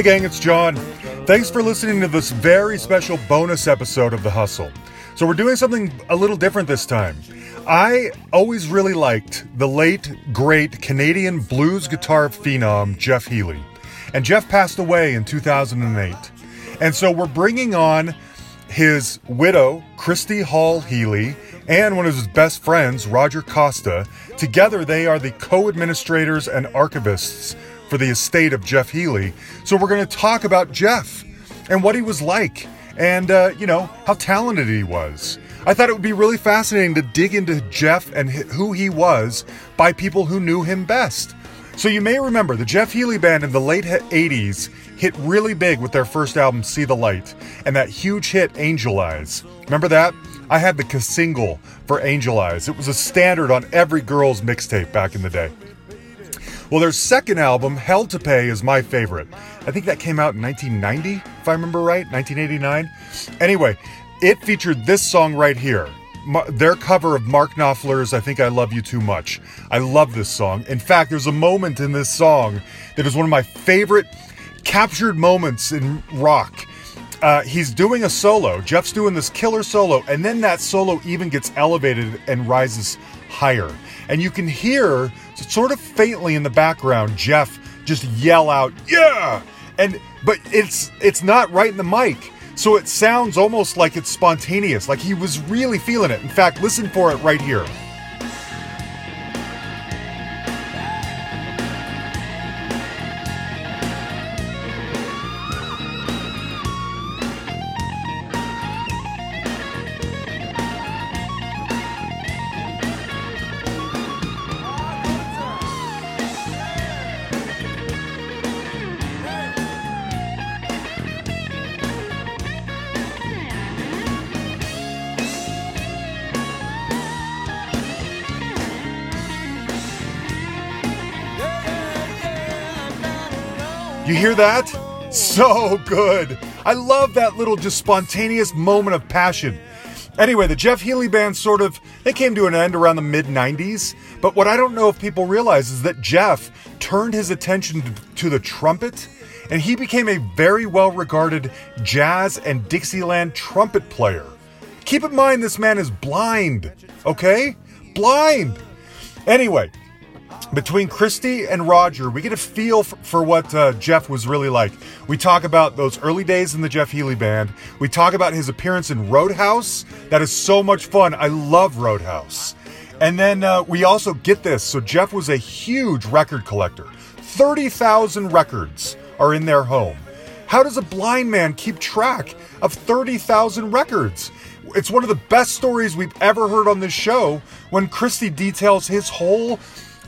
Hey, gang, it's John. Thanks for listening to this very special bonus episode of The Hustle. So, we're doing something a little different this time. I always really liked the late, great Canadian blues guitar phenom, Jeff Healey. And Jeff passed away in 2008. And so, we're bringing on his widow, Cristie Hall Healey, and one of his best friends, Roger Costa. Together, they are the co administrators and archivists for the estate of Jeff Healey. So, we're going to talk about Jeff and what he was like and, uh, you know, how talented he was. I thought it would be really fascinating to dig into Jeff and who he was by people who knew him best. So, you may remember the Jeff Healey Band in the late 80s hit really big with their first album, See the Light, and that huge hit, Angel Eyes. Remember that? I had the single for Angel Eyes. It was a standard on every girl's mixtape back in the day. Well, their second album, Hell to Pay, is my favorite. I think that came out in 1990, if I remember right, 1989. Anyway, it featured this song right here. Their cover of Mark Knopfler's I Think I Love You Too Much. I love this song. In fact, there's a moment in this song that is one of my favorite captured moments in rock. Uh, he's doing a solo. Jeff's doing this killer solo, and then that solo even gets elevated and rises higher. And you can hear, sort of faintly in the background, Jeff just yell out, "Yeah!" And but it's it's not right in the mic, so it sounds almost like it's spontaneous, like he was really feeling it. In fact, listen for it right here. That? So good. I love that little just spontaneous moment of passion. Anyway, the Jeff Healey band sort of they came to an end around the mid 90s, but what I don't know if people realize is that Jeff turned his attention to, the trumpet and he became a very well regarded jazz and Dixieland trumpet player. Keep in mind this man is blind, okay? Blind. Anyway, between Cristie and Roger, we get a feel for, for what uh, Jeff was really like. We talk about those early days in the Jeff Healey band. We talk about his appearance in Roadhouse. That is so much fun. I love Roadhouse. And then uh, we also get this. So Jeff was a huge record collector. 30,000 records are in their home. How does a blind man keep track of 30,000 records? It's one of the best stories we've ever heard on this show when Cristie details his whole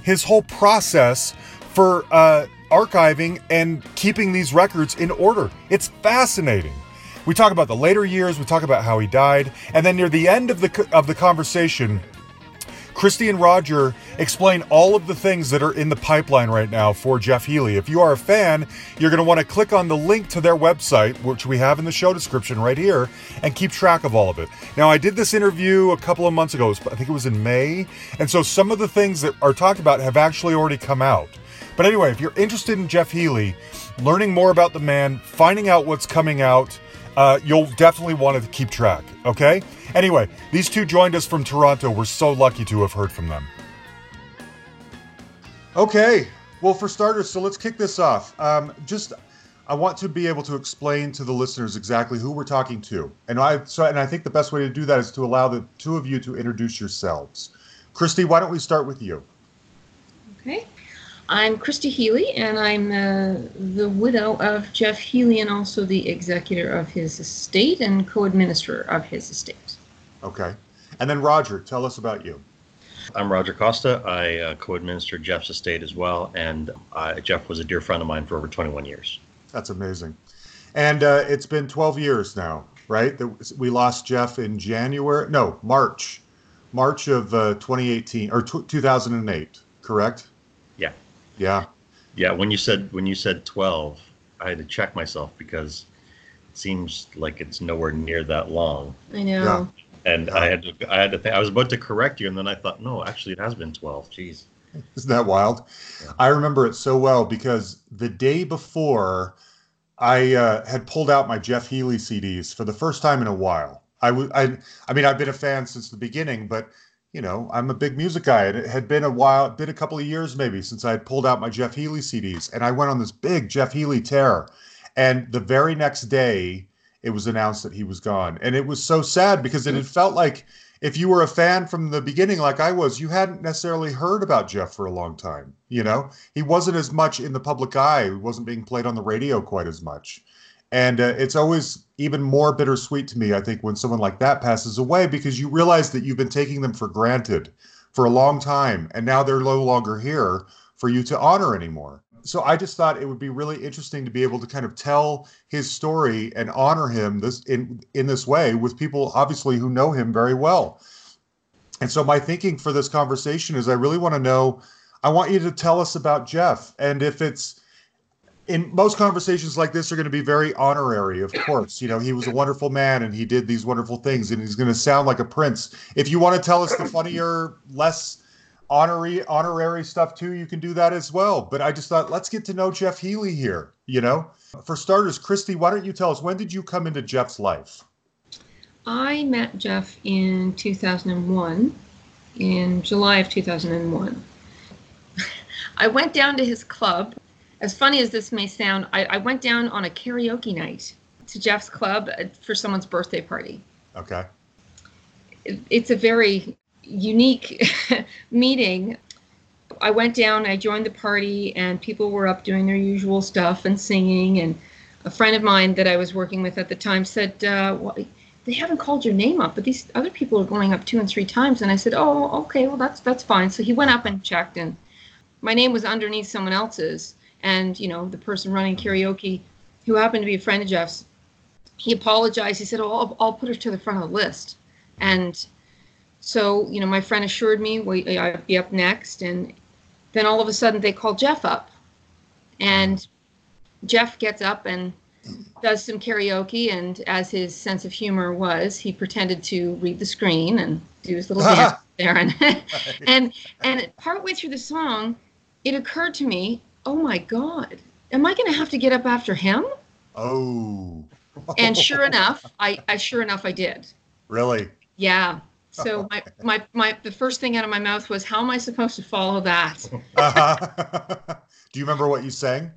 his whole process for uh, archiving and keeping these records in order. It's fascinating. We talk about the later years. We talk about how he died, and then near the end of the of the conversation, Cristie and Roger explain all of the things that are in the pipeline right now for Jeff Healey. If you are a fan, you're going to want to click on the link to their website, which we have in the show description right here, and keep track of all of it. Now, I did this interview a couple of months ago, I think it was in May, and so some of the things that are talked about have actually already come out. But anyway, if you're interested in Jeff Healey, learning more about the man, finding out what's coming out, uh, you'll definitely want to keep track, okay? Anyway, these two joined us from Toronto. We're so lucky to have heard from them. Okay, well, for starters, so let's kick this off. Um, just, I want to be able to explain to the listeners exactly who we're talking to, and I so and I think the best way to do that is to allow the two of you to introduce yourselves. Cristie, why don't we start with you? Okay. I'm Cristie Healey, and I'm uh, the widow of Jeff Healey and also the executor of his estate and co administrator of his estate. Okay, and then Roger, tell us about you. I'm Roger Costa. I uh, co-administer Jeff's estate as well, and uh, Jeff was a dear friend of mine for over 21 years. That's amazing. And uh, it's been 12 years now, right? We lost Jeff in January, no, March, March of uh, 2018 or t- 2008, correct? Yeah. Yeah, Yeah. when you said when you said 12, I had to check myself because it seems like it's nowhere near that long. I know. And I had to I had to think I was about to correct you and then I thought, no, actually it has been 12. Jeez. Isn't that wild? I remember it so well because the day before, I uh, had pulled out my Jeff Healey CDs for the first time in a while. I I, I mean, I've been a fan since the beginning, but you know, I'm a big music guy, and it had been a while, been a couple of years maybe since I had pulled out my Jeff Healey CDs, and I went on this big Jeff Healey tear. And the very next day, it was announced that he was gone, and it was so sad because it had felt like if you were a fan from the beginning, like I was, you hadn't necessarily heard about Jeff for a long time. You know, he wasn't as much in the public eye. He wasn't being played on the radio quite as much. And uh, it's always even more bittersweet to me, I think, when someone like that passes away because you realize that you've been taking them for granted for a long time. And now they're no longer here for you to honor anymore. So I just thought it would be really interesting to be able to kind of tell his story and honor him this in in this way with people obviously who know him very well. And so my thinking for this conversation is I really want to know I want you to tell us about Jeff and if it's in most conversations like this are going to be very honorary of course you know he was a wonderful man and he did these wonderful things and he's going to sound like a prince if you want to tell us the funnier less honorary honorary stuff too you can do that as well but i just thought let's get to know jeff healey here you know for starters cristie why don't you tell us when did you come into jeff's life I met Jeff in 2001, in July of 2001. I went down to his club. As funny as this may sound, I, I went down on a karaoke night to Jeff's club uh, for someone's birthday party. okay It- It's a very unique meeting. I went down, I joined the party, and people were up doing their usual stuff and singing. And a friend of mine that I was working with at the time said, uh, well, "They haven't called your name up, but these other people are going up two and three times." And I said, "Oh, okay, well that's that's fine." So he went up and checked, and my name was underneath someone else's. And you know, the person running karaoke, who happened to be a friend of Jeff's, he apologized. He said, "Oh, I'll, I'll put her to the front of the list." And so, you know, my friend assured me we, I'd be up next, and then all of a sudden they call Jeff up, and Jeff gets up and does some karaoke, and as his sense of humor was, he pretended to read the screen and do his little dance there, and and and partway through the song, it occurred to me, oh my God, am I going to have to get up after him? oh And sure enough, I, I sure enough I did. really Yeah. So my, my my the first thing out of my mouth was, how am I supposed to follow that? do you remember what you sang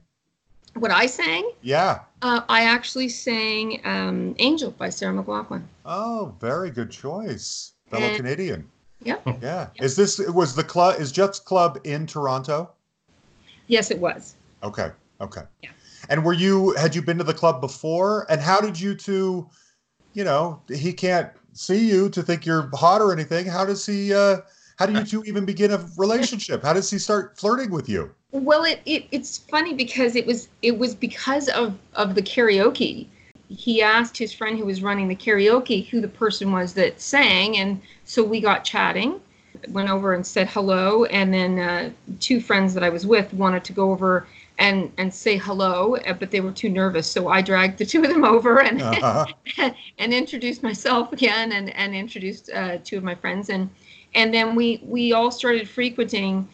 What I sang, yeah uh, I actually sang um, "Angel" by Sarah McLachlan. Oh, very good choice. Fellow And- Canadian. Yep. Yeah. Is this was the club is Jeff's club in Toronto? Yes, it was. Okay. Okay. Yeah. And were you had you been to the club before? And how did you two, you know, he can't see you to think you're hot or anything. How does he uh how do you two even begin a relationship? How does he start flirting with you? Well, it, it it's funny because it was it was because of of the karaoke. He asked his friend who was running the karaoke who the person was that sang, and so we got chatting. Went over and said hello, and then uh, two friends that I was with wanted to go over and and say hello, uh, but they were too nervous, so I dragged the two of them over and Uh-huh. and introduced myself again and and introduced uh, two of my friends and and then we we all started frequenting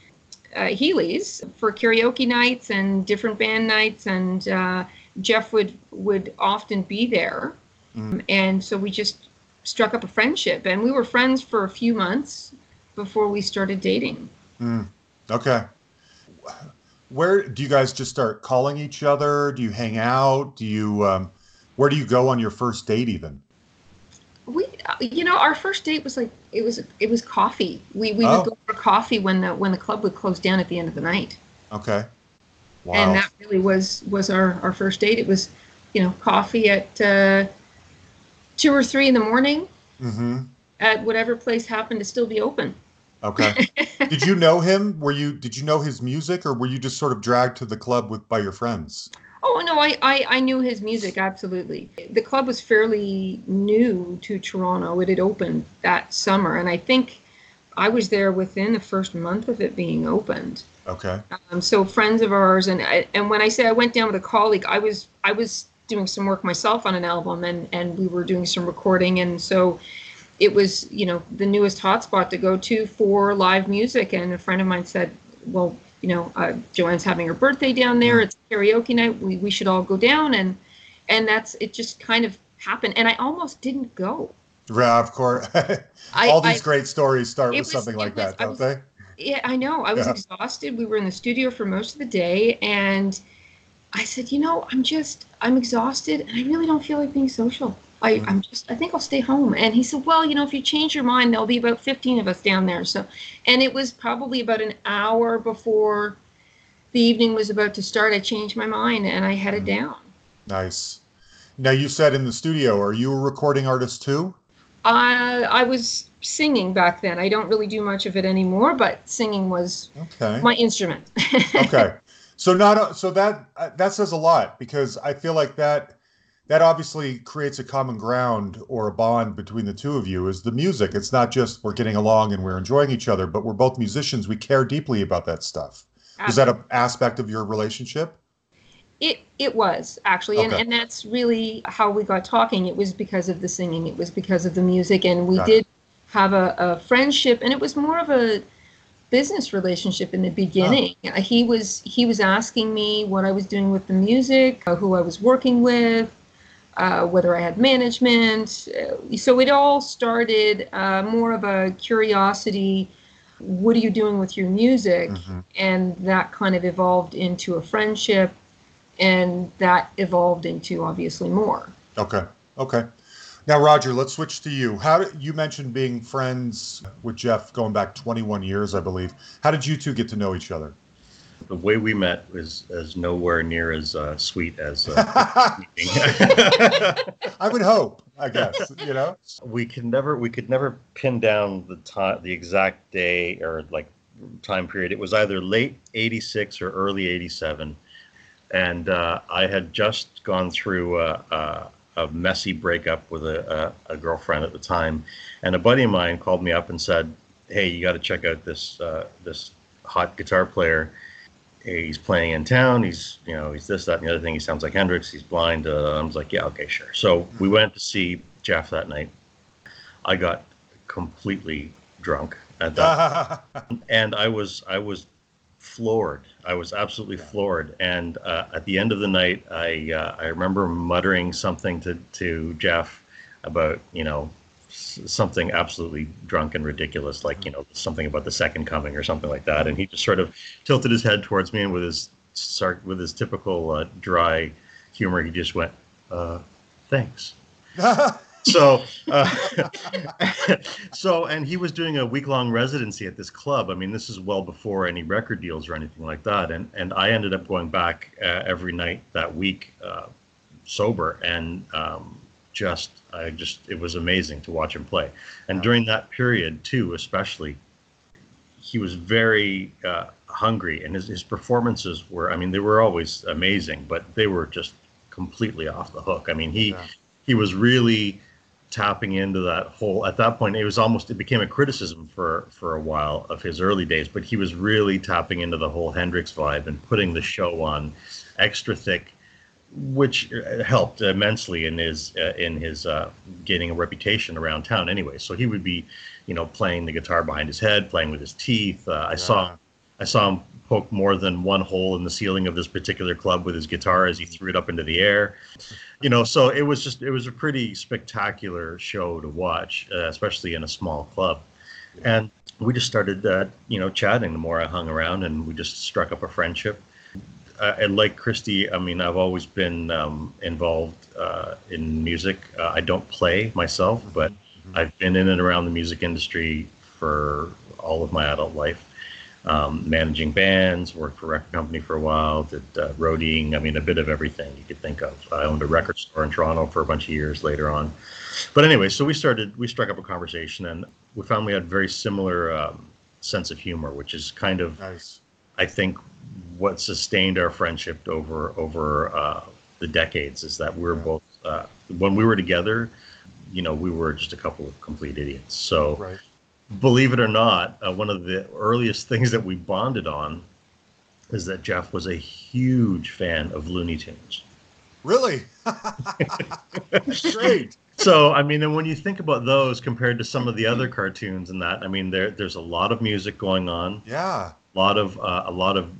uh, Healey's for karaoke nights and different band nights and uh, Jeff would would often be there Mm. and so we just struck up a friendship and we were friends for a few months before we started dating. Mm, okay. Where do you guys just start calling each other? Do you hang out? Do you um where do you go on your first date even? We, you know, our first date was like it was it was coffee. We we Oh. would go for coffee when the when the club would close down at the end of the night. Okay. Wow. and that really was was our our first date it was you know coffee at uh, two or three in the morning mm-hmm. at whatever place happened to still be open Okay. did you know him? Were you did you know his music or were you just sort of dragged to the club with by your friends? oh no I, I i knew his music absolutely the club was fairly new to toronto it had opened that summer and i think i was there within the first month of it being opened Okay. Um, so friends of ours, and I, and when I say I went down with a colleague, I was I was doing some work myself on an album, and and we were doing some recording, and so it was you know the newest hotspot to go to for live music. And a friend of mine said, well, you know, uh, Joanne's having her birthday down there. It's karaoke night. We we should all go down, and and that's it. Just kind of happened, and I almost didn't go. Yeah, of course. I, All these I, great stories start with was- something like was- that, don't was- they? Yeah, I know. I was Yeah. exhausted. We were in the studio for most of the day, and I said, you know, I'm just, I'm exhausted, and I really don't feel like being social. I, Mm. I'm just, I think I'll stay home. And he said, well, you know, if you change your mind, there'll be about 15 of us down there. So, and it was probably about an hour before the evening was about to start. I changed my mind and I headed Mm. down. Nice. Now you said in the studio, are you a recording artist too? I, I was singing back then. I don't really do much of it anymore, but singing was Okay. my instrument. okay. So not so that uh, that says a lot because I feel like that that obviously creates a common ground or a bond between the two of you is the music. It's not just we're getting along and we're enjoying each other, but we're both musicians. We care deeply about that stuff. Is that an aspect of your relationship? It it was actually, and, Okay. and that's really how we got talking. It was because of the singing. It was because of the music, and we Got it. did have a, a friendship, and it was more of a business relationship in the beginning. Uh, He was he was asking me what I was doing with the music, uh, who I was working with, uh, whether I had management. So it all started uh, more of a curiosity. What are you doing with your music? Mhm. and that kind of evolved into a friendship and that evolved into obviously more Okay. Okay. Now, Roger, let's switch to you. How did you mentioned being friends with Jeff going back 21 years, I believe. How did you two get to know each other? The way we met was as nowhere near as uh, sweet as uh, I would hope, I guess, you know? we could never we could never pin down the time the exact day or like time period. It was either late 86 or early 87 and uh, i had just gone through a, a, a messy breakup with a, a, a girlfriend at the time. And a buddy of mine called me up and said hey you got to check out this uh, this hot guitar player he's playing in town. He's, you know, he's this, that, and the other thing. He sounds like Hendrix. He's blind. Uh, I was like, yeah, okay, sure. So we went to see Jeff that night. I got completely drunk at that, and I was, I was floored. I was absolutely floored. And uh, at the end of the night, I, uh, I remember muttering something to to Jeff about, you know, something absolutely drunk and ridiculous, like you know something about the second coming or something like that. And he just sort of tilted his head towards me, and with his sarc- with his typical uh, dry humor, he just went, uh, "Thanks." So, uh, so, and he was doing a week long residency at this club. I mean, this is well before any record deals or anything like that. And and I ended up going back uh, every night that week, uh, sober, and um, just I just it was amazing to watch him play. And Yeah. during that period too, especially, he was very uh, hungry, and his his performances were. I mean, they were always amazing, but they were just completely off the hook. I mean, he Yeah. he was really tapping into that whole at that point it was almost it became a criticism for for a while of his early days but he was really tapping into the whole hendrix vibe and putting the show on extra thick which uh, helped immensely in his uh, in his uh, gaining a reputation around town anyway so he would be you know playing the guitar behind his head playing with his teeth uh, i saw I saw him poke more than one hole in the ceiling of this particular club with his guitar as he threw it up into the air. You know, so it was just it was a pretty spectacular show to watch, uh, especially in a small club. And we just started, uh, you know, chatting. The more I hung around, and we just struck up a friendship. Uh, and like Cristie, I mean, I've always been um, involved uh, in music. Uh, I don't play myself, but I've been in and around the music industry for all of my adult life um, managing bands, worked for a record company for a while, did uh, roadieing. I mean, a bit of everything you could think of. I owned a record store in Toronto for a bunch of years later on. But anyway, so we started, we struck up a conversation, and we found we had very similar um, sense of humor, which is kind of, Nice. I think, what sustained our friendship over over uh, the decades. Is that we're Yeah. both uh, when we were together, you know, we were just a couple of complete idiots. So Right. believe it or not, uh, one of the earliest things that we bonded on is that Jeff was a huge fan of Looney Tunes. Really? Great. So I mean, and when you think about those compared to some of the other cartoons and that, I mean, there there's a lot of music going on, Yeah. A lot of uh, a lot of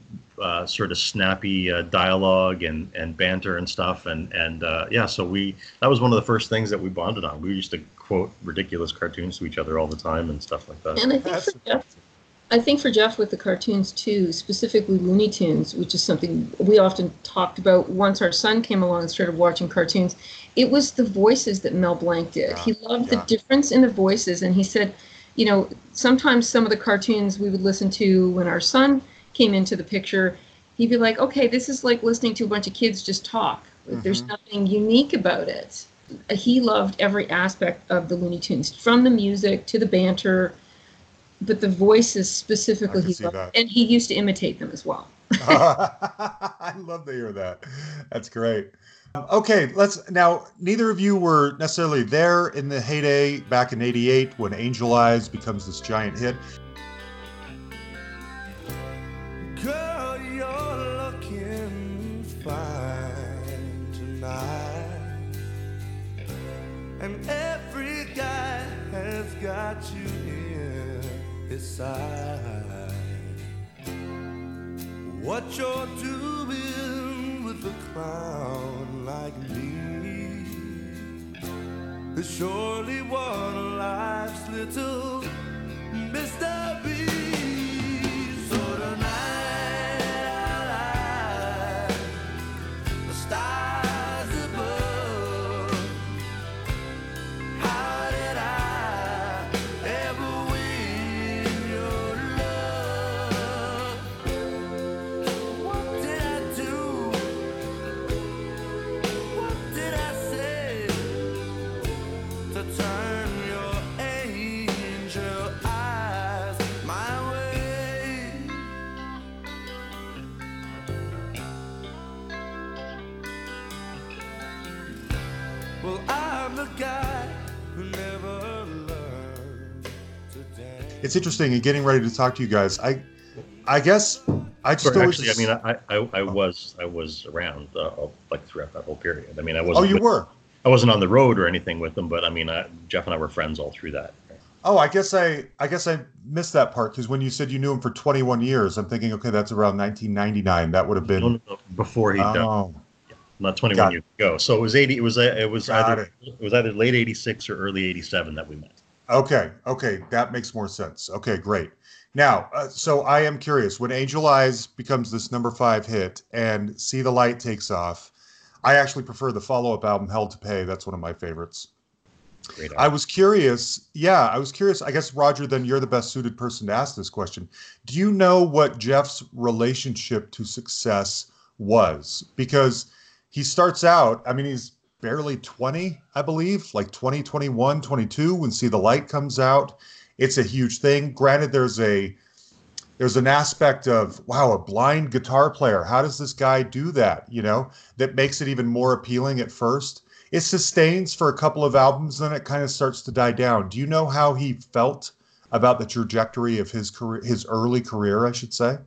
uh, sort of snappy uh, dialogue and, and banter and stuff, and and uh, yeah, so we that was one of the first things that we bonded on. We used to quote ridiculous cartoons to each other all the time and stuff like that. And I think for Jeff, I think for Jeff with the cartoons too, specifically Looney Tunes, which is something we often talked about. Once our son came along and started watching cartoons, it was the voices that Mel Blanc did. Yeah, he loved yeah. the difference in the voices, and he said, you know, sometimes some of the cartoons we would listen to when our son came into the picture, he'd be like, okay, this is like listening to a bunch of kids just talk. Like, There's mm-hmm. nothing unique about it. He loved every aspect of the Looney Tunes, from the music to the banter, but the voices specifically he loved, that. and he used to imitate them as well. I love to hear that. That's great. Okay, let's now. Neither of you were necessarily there in the heyday back in '88 when Angel Eyes becomes this giant hit. And every guy has got you. What you're doing surely one of life's little It's interesting in getting ready to talk to you guys. I, I guess I just Or actually, I mean, I, I, I was I was around uh, like throughout that whole period. I mean, I oh, wasn't you with- were. I wasn't on the road or anything with them, but I mean, I, Jeff and I were friends all through that. Oh, I guess I, I guess I missed that part because when you said you knew him for 21 years, I'm thinking, okay, that's around 1999. That would have been. no, no, Before he died, Oh, not 21 Got it. years ago. So it was 80. It was it was Got either it. was either late 86 or early 87 that we met. Okay, okay, that makes more sense. Okay, great. Now, uh, so I am curious when Angel Eyes becomes this number five hit and See the Light takes off. I actually prefer the follow-up album Hell to Pay. That's one of my favorites. Great. I was curious. Yeah, I was curious. I guess Roger, then you're the best suited person to ask this question. Do you know what Jeff's relationship to success was? Because he starts out, I mean, he's barely 20, I believe, like 20, 21, 22 when See the Light comes out. It's a huge thing. Granted, there's a there's an aspect of wow, a blind guitar player. How does this guy do that? You know, that makes it even more appealing at first it sustains for a couple of albums then it kind of starts to die down do you know how he felt about the trajectory of his career his early career i should say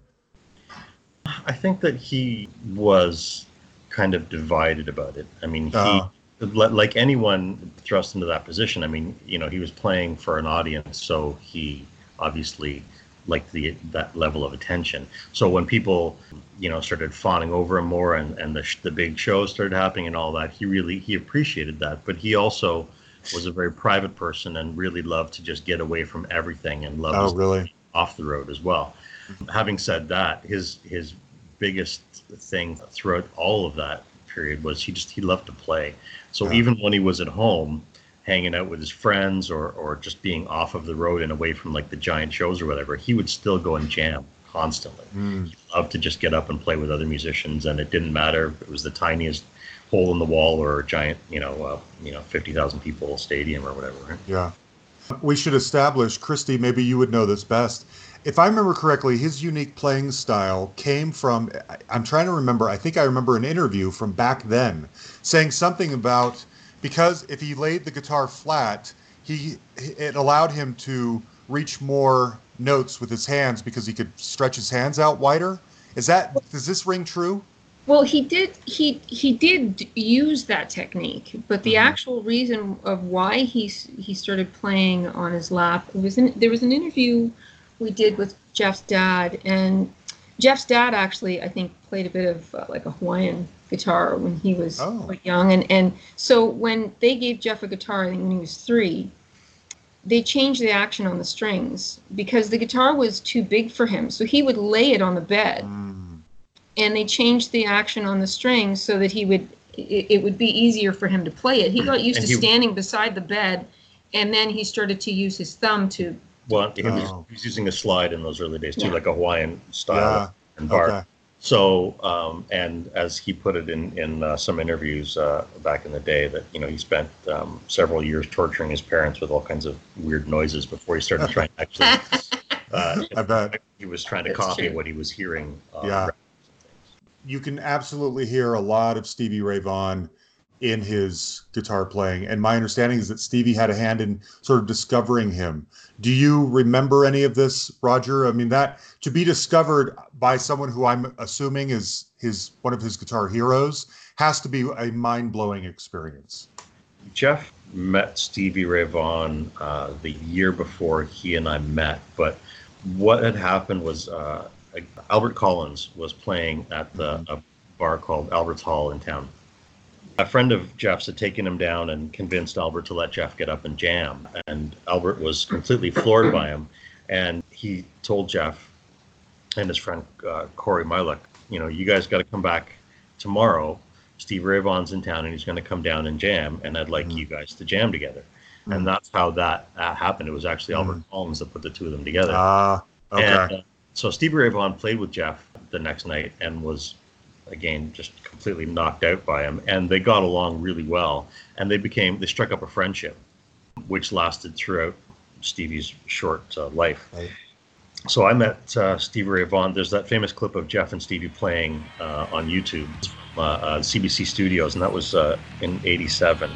I think that he was kind of divided about it. I mean, he, Uh. like anyone thrust into that position, I mean, you know, he was playing for an audience, so he obviously liked the that level of attention. So when people, you know, started fawning over him more and, and the, sh- the big shows started happening and all that, he really, he appreciated that. But he also was a very private person and really loved to just get away from everything and loved oh really off the road as well. Having said that, his his biggest thing throughout all of that period was he just he loved to play. So Yeah. even when he was at home, hanging out with his friends or or just being off of the road and away from like the giant shows or whatever, he would still go and jam constantly. Mm. He loved to just get up and play with other musicians, and it didn't matter if it was the tiniest hole in the wall or a giant, you know, uh, you know, fifty thousand people stadium or whatever. Right? yeah we should establish cristie maybe you would know this best if i remember correctly his unique playing style came from i'm trying to remember i think i remember an interview from back then saying something about because if he laid the guitar flat he it allowed him to reach more notes with his hands because he could stretch his hands out wider Is that does this ring true? Well, he did he he did use that technique, but the Mhm. actual reason of why he he started playing on his lap was in, there was an interview we did with Jeff's dad, and Jeff's dad actually I think played a bit of uh, like a Hawaiian guitar when he was Oh. quite young, and and so when they gave Jeff a guitar, I think when he was three. They changed the action on the strings because the guitar was too big for him. So he would lay it on the bed Mm. and they changed the action on the strings so that he would it, it would be easier for him to play it. He got used And to he- standing beside the bed, and then he started to use his thumb to. Well, he was, Oh. he was using a slide in those early days too, Yeah. like a Hawaiian style Yeah. and bar. Okay. So, um, and as he put it in in uh, some interviews uh, back in the day, that you know he spent um, several years torturing his parents with all kinds of weird noises before he started trying to actually. Uh, I bet. he was trying to That's copy true. what he was hearing. Uh, Yeah. You can absolutely hear a lot of Stevie Ray Vaughan in his guitar playing. And my understanding is that Stevie had a hand in sort of discovering him. Do you remember any of this, Roger? I mean, that to be discovered by someone who I'm assuming is his one of his guitar heroes has to be a mind blowing experience. Jeff met Stevie Ray Vaughan uh, the year before he and I met, but what had happened was uh, Albert Collins was playing at the a bar called Albert's Hall in town. A friend of Jeff's had taken him down and convinced Albert to let Jeff get up and jam, and Albert was completely floored by him, and he told Jeff and his friend uh, Corey Milik, you know, you guys got to come back tomorrow Steve Ray Vaughan's in town and he's going to come down and jam, and I'd like Mhm. you guys to jam together. Mhm. And that's how that uh, happened. It was actually Albert Collins that put the two of them together. Ah, okay. And, uh, so Steve Ray Vaughan played with Jeff the next night and was, again, just completely knocked out by him. And they got along really well, and they became they struck up a friendship, which lasted throughout Stevie's short uh, life. Right. So I met uh, Stevie Ray Vaughan. There's that famous clip of Jeff and Stevie playing uh, on YouTube, uh, uh, CBC Studios, and that was uh, in '87.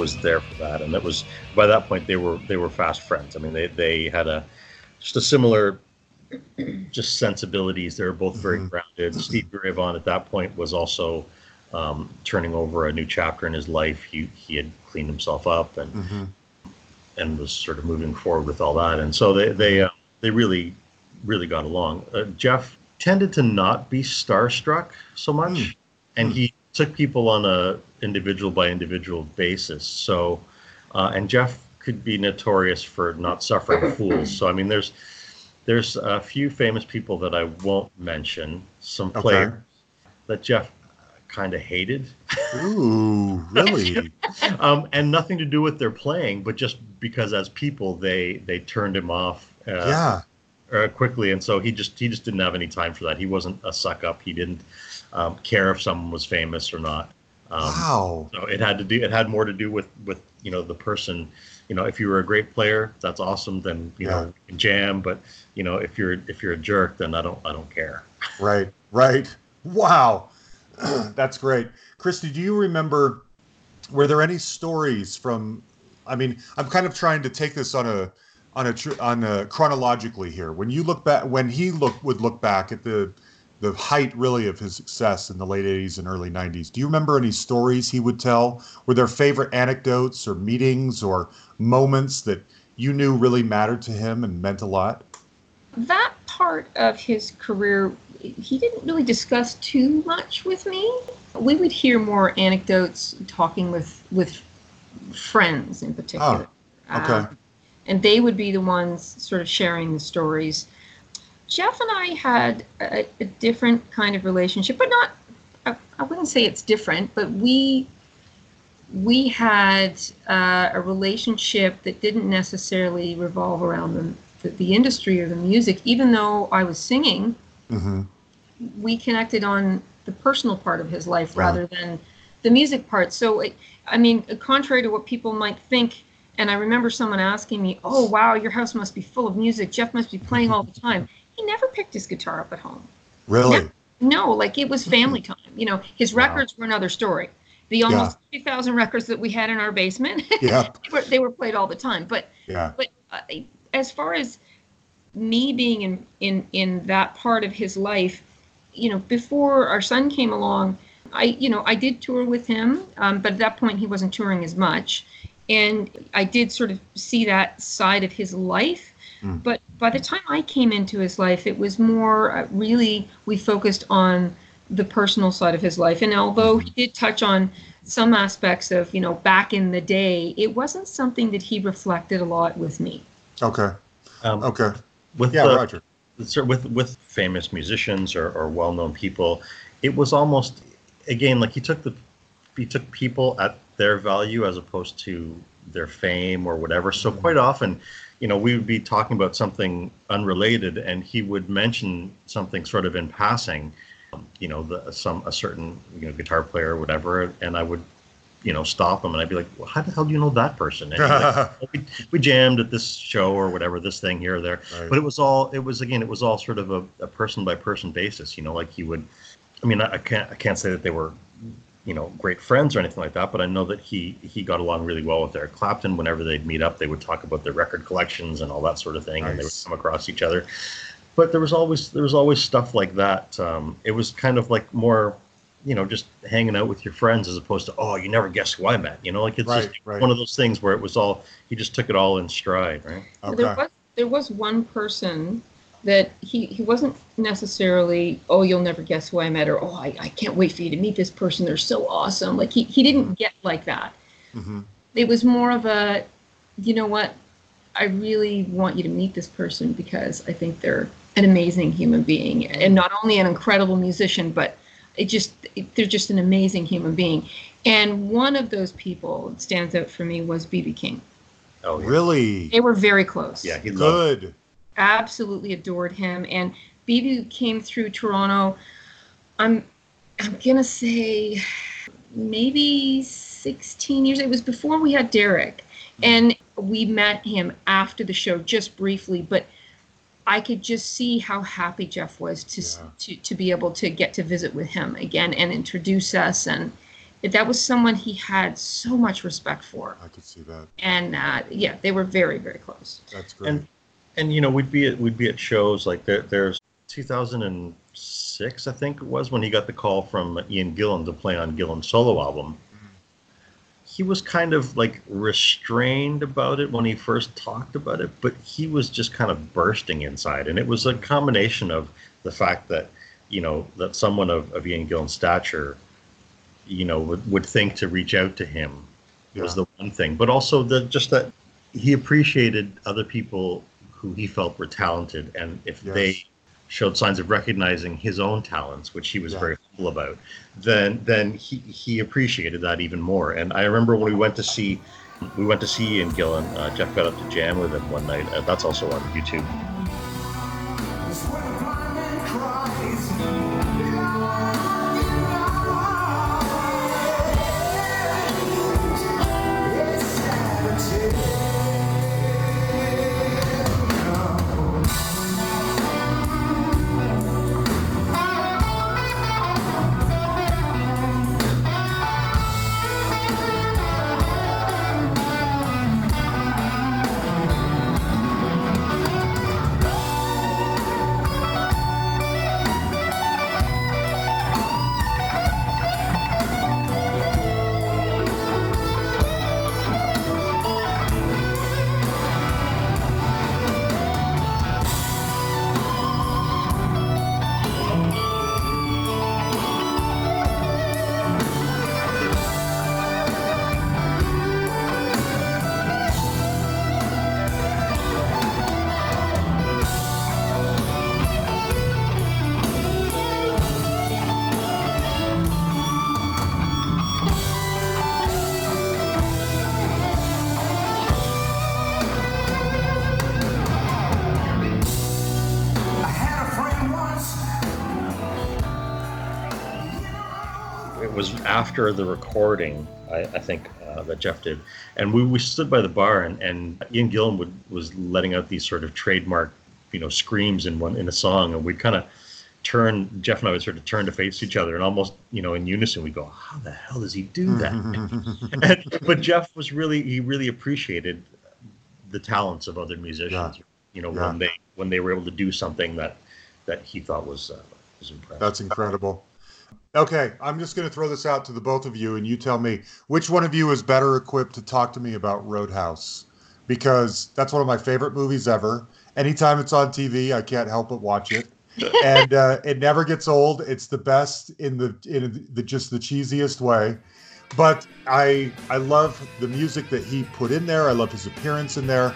Was there for that. And that was by that point they were they were fast friends. I mean, they they had a just a similar just sensibilities. They were both very Mhm. grounded. Steve Vaughan at that point was also um, turning over a new chapter in his life. He he had cleaned himself up and hmm and was sort of moving forward with all that. And so they they uh, they really really got along. Uh, Jeff tended to not be starstruck so much, Mm. and Mm. he took people on a individual by individual basis. So, uh, and Jeff could be notorious for not suffering fools. So I mean, there's there's a few famous people that I won't mention. Some Okay. players that Jeff kind of hated Ooh, really? um, and nothing to do with their playing, but just because as people they they turned him off uh, yeah. uh, quickly, and so he just he just didn't have any time for that. He wasn't a suck up. He didn't um, care if someone was famous or not. Um, wow. So it had to do it had more to do with with you know the person. You know, if you were a great player, that's awesome. Then you Yeah. know can jam. But you know, if you're if you're a jerk, then I don't I don't care. Right, right. Wow. That's great. Cristie, do you remember were there any stories from I mean, I'm kind of trying to take this on a on a tr- on a chronologically here. When you look back, when he look would look back at the the height really of his success in the late 80s and early 90s. Do you remember any stories he would tell? Were there favorite anecdotes or meetings or moments that you knew really mattered to him and meant a lot? that part of his career he didn't really discuss too much with me we would hear more anecdotes talking with with friends in particular Oh, okay. Um, and they would be the ones sort of sharing the stories jeff and i had a, a different kind of relationship but not I, I wouldn't say it's different but we we had uh, a relationship that didn't necessarily revolve around the, the, the industry or the music. Even though I was singing, hmm we connected on the personal part of his life rather than the music part. So, it, I mean, contrary to what people might think, and I remember someone asking me, "Oh, wow, your house must be full of music. Jeff must be playing all the time." He never picked his guitar up at home. Really? No, like it was family time. You know, his Wow. records were another story. The almost 3,000 records that we had in our basement, Yeah. they, were, they were played all the time. But Yeah. but uh, as far as me being in, in in that part of his life, you know, before our son came along, I you know I did tour with him, um, but at that point he wasn't touring as much, and I did sort of see that side of his life. Mm. But by the time I came into his life, it was more uh, really we focused on the personal side of his life, and although he did touch on some aspects of you know back in the day, it wasn't something that he reflected a lot with me. Okay. Um, Okay. With Yeah, the, Roger. so with with famous musicians or, or well-known people it was almost again like he took the he took people at their value as opposed to their fame or whatever so quite often you know we would be talking about something unrelated and he would mention something sort of in passing um, you know the some a certain you know guitar player or whatever and i would you know stop him and i'd be like well, how the hell do you know that person and like, "Oh, we, we jammed at this show or whatever this thing here or there Right. but it was all it was again it was all sort of a, a person by person basis you know like he would i mean I, I can't i can't say that they were you know great friends or anything like that but i know that he he got along really well with eric clapton whenever they'd meet up they would talk about their record collections and all that sort of thing and they would come across each other but there was always there was always stuff like that um, it was kind of like more you know just hanging out with your friends as opposed to oh you never guess who i met you know like it's Right, just right. one of those things where it was all he just took it all in stride right Okay. There was there was one person that he, he wasn't necessarily oh you'll never guess who I met or oh I, I can't wait for you to meet this person. They're so awesome. Like he, he didn't get like that. Hmm it was more of a you know what? I really want you to meet this person because I think they're an amazing human being. And not only an incredible musician but it just it, they're just an amazing human being. And one of those people that stands out for me was BB King. Oh yeah. Really? they were very close. Yeah he loved Good. Absolutely adored him. And BB came through Toronto. I'm I'm gonna say maybe 16 years. It was before we had Derek, and we met him after the show just briefly, but. I could just see how happy Jeff was to, Yeah. to to be able to get to visit with him again and introduce us, and that was someone he had so much respect for. I could see that. And uh, yeah, they were very very close. That's great. and and you know we'd be at we'd be at shows like there there's 2006 I think it was when he got the call from Ian Gillan to play on Gillan's solo album. Mm-hmm. He was kind of like restrained about it when he first talked about it, but he was just kind of bursting inside, and it was a combination of the fact that you know that someone of, of Ian Gillan's stature, you know, would, would think to reach out to him was the one thing, but also the just that he appreciated other people who he felt were talented, and if Yes. they showed signs of recognizing his own talents, which he was Yeah. very humble about, then then he he appreciated that even more. And I remember when we went to see we went to see Ian Gillan. Uh, Jeff got up to jam with him one night. Uh, that's also on YouTube. After the recording, I, I think uh, that Jeff did, and we, we stood by the bar, and, and Ian Gillan would, was letting out these sort of trademark, you know, screams in one in a song, and we'd kind of turn Jeff and I would sort of turn to face each other, and almost you know in unison we go, "How the hell does he do that?" and, but Jeff was really he really appreciated the talents of other musicians. Yeah. You know Yeah. when they when they were able to do something that that he thought was uh, was impressive. That's incredible. Okay, I'm just going to throw this out to the both of you, and you tell me which one of you is better equipped to talk to me about Roadhouse, because that's one of my favorite movies ever. Anytime it's on TV, I can't help but watch it, and uh, it never gets old. It's the best in the in the just the cheesiest way. But I I love the music that he put in there. I love his appearance in there.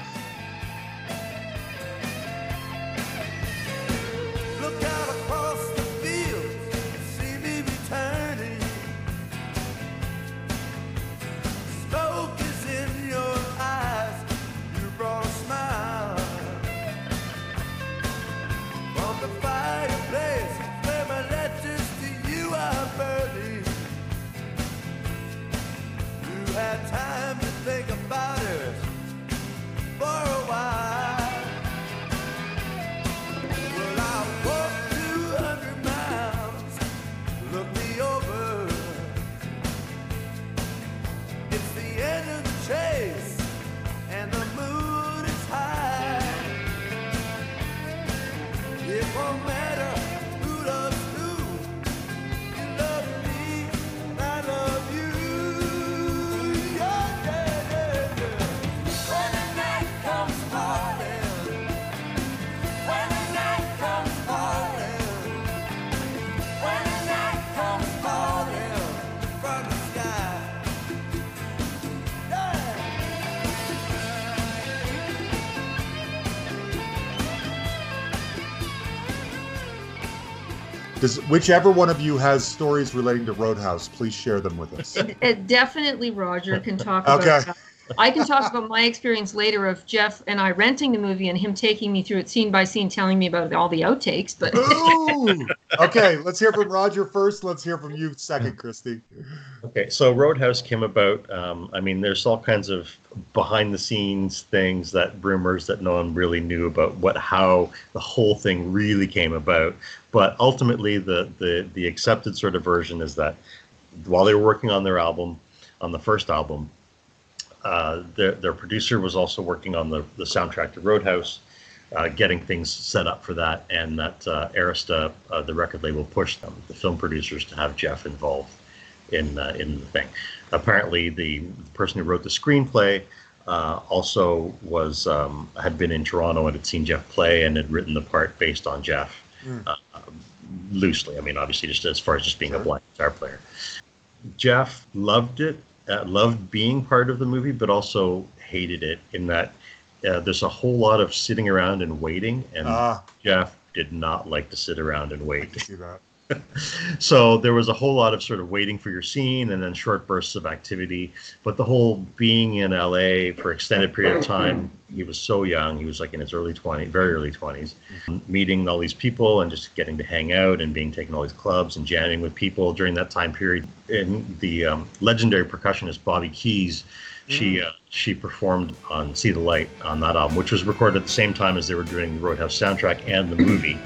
Whichever one of you has stories relating to Roadhouse, please share them with us. Uh, definitely Roger can talk about Okay. that. I can talk about my experience later of Jeff and I renting the movie and him taking me through it scene by scene, telling me about all the outtakes. But Ooh. Okay, let's hear from Roger first. Let's hear from you second, Cristie. Okay, so Roadhouse came about. Um, I mean, there's all kinds of behind the scenes things that rumors that no one really knew about what how the whole thing really came about. But ultimately, the the the accepted sort of version is that while they were working on their album, on the first album, uh, their their producer was also working on the the soundtrack to Roadhouse. Uh, getting things set up for that, and that uh, Arista, uh, the record label, pushed them, the film producers, to have Jeff involved in uh, in the thing. Apparently, the person who wrote the screenplay uh, also was um, had been in Toronto and had seen Jeff play and had written the part based on Jeff uh, loosely. I mean, obviously, just as far as just being a blind guitar player. Jeff loved it, uh, loved being part of the movie, but also hated it in that uh, there's a whole lot of sitting around and waiting, and Ah, Jeff did not like to sit around and I wait. can see that. So there was a whole lot of sort of waiting for your scene and then short bursts of activity. But the whole being in LA for extended period of time, he was so young. He was like in his early 20s, very early 20s, meeting all these people and just getting to hang out and being taken to all these clubs and jamming with people during that time period. And the um, legendary percussionist Bobby Keys, she uh, she performed on See the Light on that album, which was recorded at the same time as they were doing the Roadhouse soundtrack and the movie.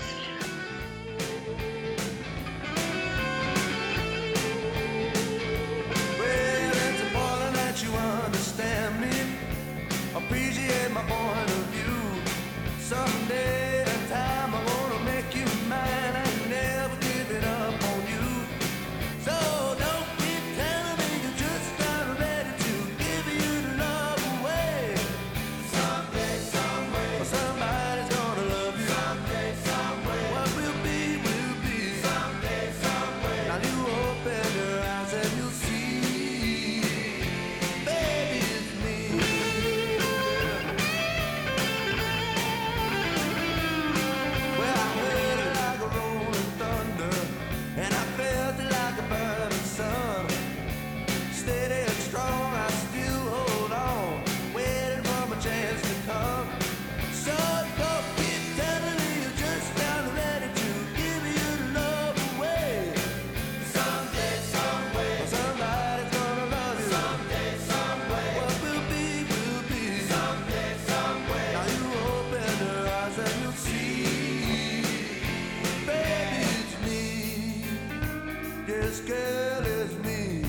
This girl is me.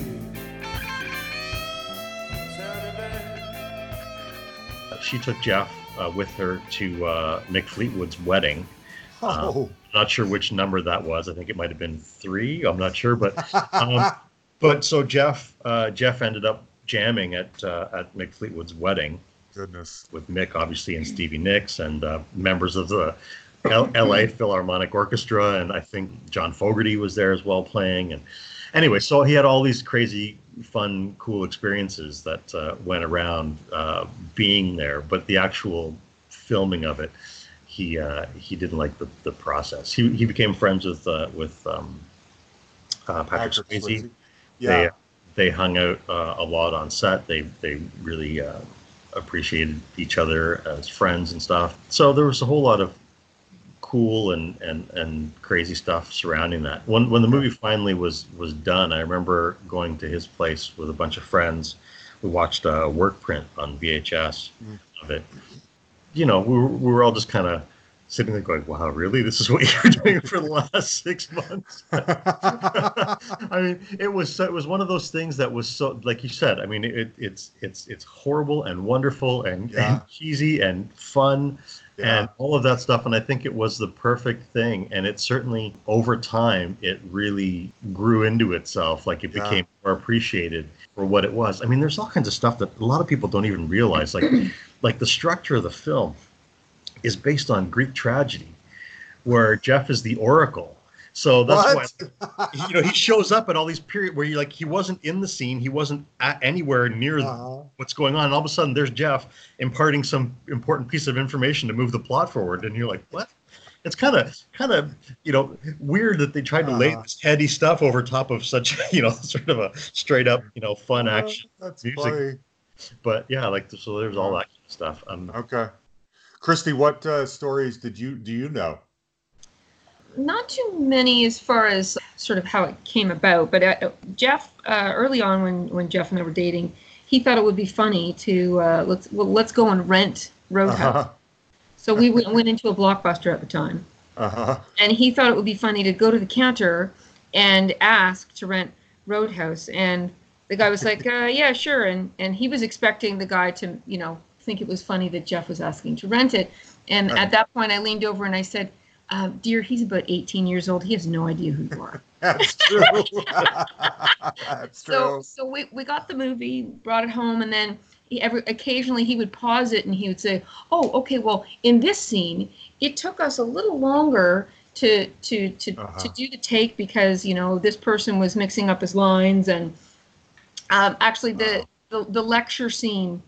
She took Jeff uh, with her to uh, Mick Fleetwood's wedding. Oh, Not sure which number that was. I think it might have been three. I'm not sure, but um, but so Jeff uh, Jeff ended up jamming at uh, at Mick Fleetwood's wedding goodness. with Mick, obviously, and Stevie Nicks and uh, members of the L- L.A. Philharmonic Orchestra, and I think John Fogerty was there as well playing. And anyway, so he had all these crazy, fun, cool experiences that uh, went around uh, being there, but the actual filming of it, he uh, he didn't like the, the process. He, he became friends with uh, with um, uh, Patrick, Patrick Swayze. Yeah. They, they hung out uh, a lot on set. They they really uh, appreciated each other as friends and stuff. So there was a whole lot of cool and, and, and crazy stuff surrounding that. When when the movie finally was was done, I remember going to his place with a bunch of friends. We watched a work print on VHS mm. of it. You know, we were, we were all just kind of sitting there going, "Wow, really? This is what you're doing for the last six months?" I mean, it was it was one of those things that was so like you said. I mean, it, it's it's it's horrible and wonderful and, Yeah. and cheesy and fun Yeah. and all of that stuff. And I think it was the perfect thing. And it certainly over time it really grew into itself. Like it Yeah. became more appreciated for what it was. I mean, there's all kinds of stuff that a lot of people don't even realize. Like like the structure of the film is based on Greek tragedy, where Jeff is the oracle. So that's What? why you know he shows up at all these period where you like he wasn't in the scene, he wasn't at anywhere near Uh-huh. what's going on. And all of a sudden, there's Jeff imparting some important piece of information to move the plot forward, and you're like, what? It's kind of kind of you know weird that they tried to lay Uh-huh. this heady stuff over top of such you know sort of a straight up you know fun Uh, action. That's music. funny. But yeah, like so there's all that stuff. Um, Okay. Cristie, what uh, stories did you do you know? Not too many as far as sort of how it came about but uh, jeff uh, early on when when jeff and i were dating he thought it would be funny to uh, let's well, let's go and rent roadhouse Uh-huh. so we went, went into a blockbuster at the time Uh-huh. and he thought it would be funny to go to the counter and ask to rent roadhouse and the guy was like uh, yeah sure and and he was expecting the guy to you know think it was funny that jeff was asking to rent it and Right. at that point i leaned over and i said uh, dear he's about 18 years old he has no idea who you are That's true. That's so true. so so we, we got the movie brought it home and then he every occasionally he would pause it and he would say oh okay well in this scene it took us a little longer to to to, Uh-huh. to do the take because you know this person was mixing up his lines and um, actually the, the the lecture scene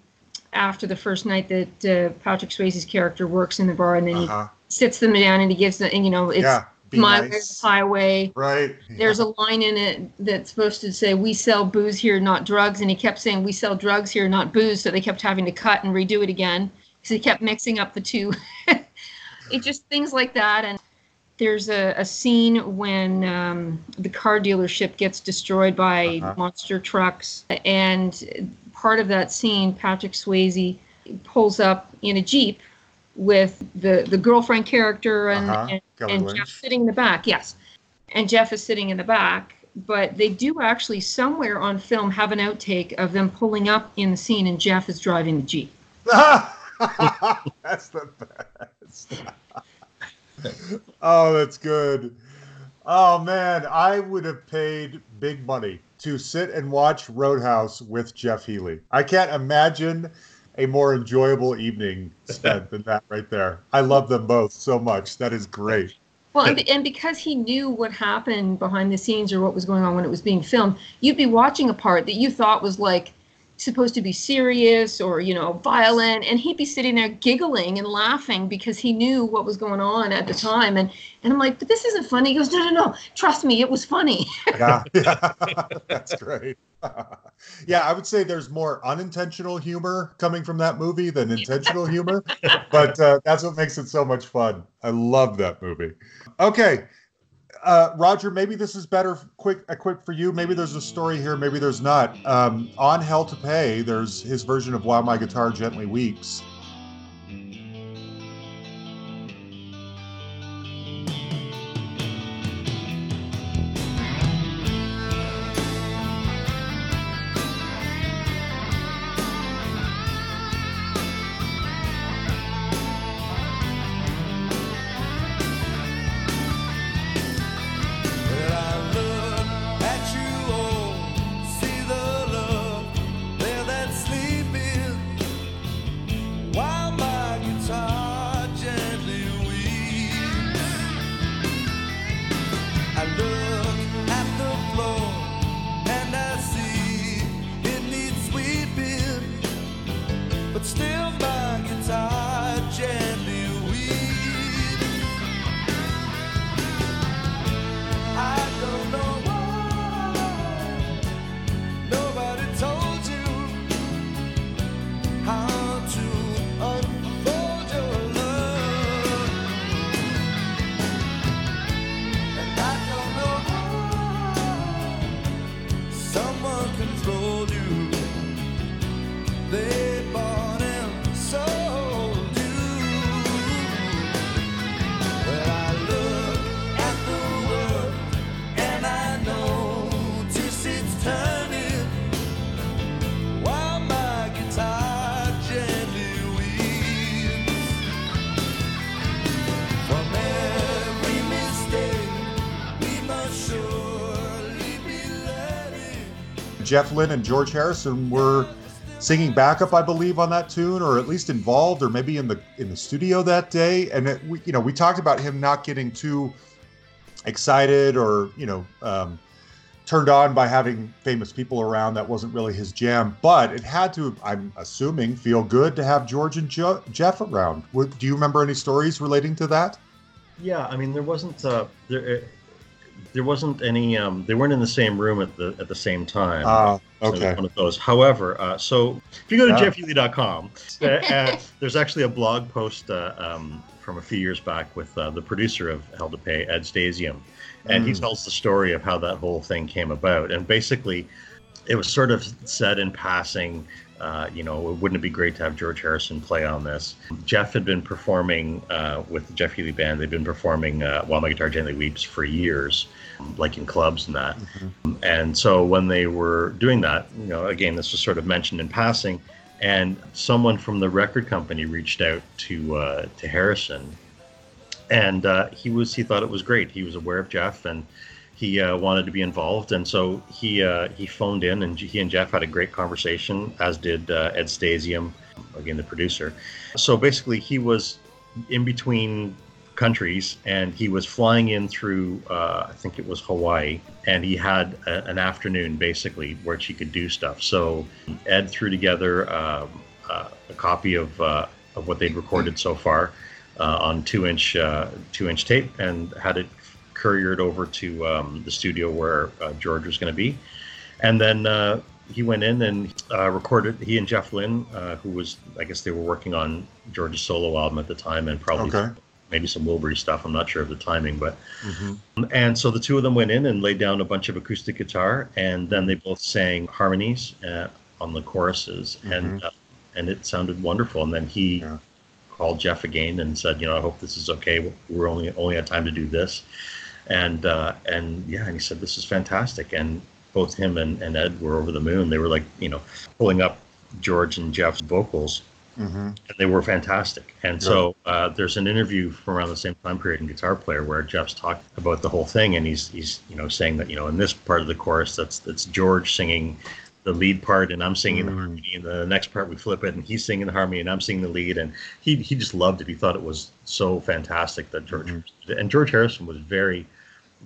after the first night that uh, Patrick Swayze's character works in the bar and then Uh-huh. he sits them down and he gives them you know it's Yeah. My way nice. highway Right. there's a line in it that's supposed to say we sell booze here not drugs and he kept saying we sell drugs here not booze so they kept having to cut and redo it again because he kept mixing up the two it just things like that and there's a, a scene when um, the car dealership gets destroyed by Uh-huh. monster trucks and part of that scene patrick swayze pulls up in a jeep with the the girlfriend character and, Uh-huh. and, and Jeff sitting in the back yes and Jeff is sitting in the back. But they do actually somewhere on film have an outtake of them pulling up in the scene and Jeff is driving the Jeep. that's the best. oh, that's good. Oh man, I would have paid big money to sit and watch Roadhouse with Jeff Healey. I can't imagine a more enjoyable evening spent than that right there. I love them both so much. That is great. Well, and, and because he knew what happened behind the scenes or what was going on when it was being filmed, you'd be watching a part that you thought was like supposed to be serious or you know violent, and he'd be sitting there giggling and laughing because he knew what was going on at the time. And and I'm like, but this isn't funny. He goes, no, no, no, trust me, it was funny. Yeah, yeah. that's great. yeah, I would say there's more unintentional humor coming from that movie than intentional humor, but uh, that's what makes it so much fun. I love that movie. Okay, uh, Roger, maybe this is better quick quick for you. Maybe there's a story here, maybe there's not. Um, on Hell to Pay, there's his version of While My Guitar Gently Weeps. Jeff Lynne and George Harrison were singing backup, I believe, on that tune, or at least involved, or maybe in the in the studio that day. And it, we, you know, we talked about him not getting too excited or you know um, turned on by having famous people around. That wasn't really his jam, but it had to. I'm assuming feel good to have George and jo- Jeff around. Do you remember any stories relating to that? Yeah, I mean, there wasn't uh, there. uh, There wasn't any. Um, they weren't in the same room at the at the same time. Ah, So it was okay. one of those. However, uh, so if you go to Yeah. jeffhealey.com, uh, uh, there's actually a blog post uh, um, from a few years back with uh, the producer of Hell to Pay, Ed Stasium, and he Mm. tells the story of how that whole thing came about. And basically, it was sort of said in passing. Uh, you know, wouldn't it be great to have George Harrison play on this? Jeff had been performing uh, with the Jeff Healey Band. They'd been performing uh, While My Guitar Gently Weeps for years, like in clubs and that. And so when they were doing that, you know, again, this was sort of mentioned in passing, and someone from the record company reached out to uh, to Harrison, and uh, he was he thought it was great. He was aware of Jeff and he uh, wanted to be involved, and so he uh, he phoned in, and he and Jeff had a great conversation, as did uh, Ed Stasium, again the producer. So basically, he was in between countries, and he was flying in through uh, I think it was Hawaii, and he had a, an afternoon basically where she could do stuff. So Ed threw together um, uh, a copy of uh, of what they'd recorded so far on two inch two inch tape and had it couriered over to um, the studio where uh, George was going to be, and then uh, he went in and uh, recorded. He and Jeff Lynne, uh, who was I guess they were working on George's solo album at the time, and probably Okay. maybe some Wilbury stuff. I'm not sure of the timing, but Mhm. and so the two of them went in and laid down a bunch of acoustic guitar, and then they both sang harmonies uh, on the choruses, and uh, and it sounded wonderful. And then he Yeah. called Jeff again and said, you know, I hope this is okay. We're only only had time to do this, and uh, and yeah, and he said this is fantastic. And both him and, and Ed were over the moon. They were like, you know, pulling up George and Jeff's vocals Mhm. and they were fantastic. And so uh, there's an interview from around the same time period in Guitar Player where Jeff's talked about the whole thing, and he's he's you know saying that you know in this part of the chorus that's that's George singing the lead part and I'm singing the Mm. harmony, and the next part we flip it and he's singing the harmony and I'm singing the lead, and he he just loved it. He thought it was so fantastic that George Mm-hmm. and George Harrison was very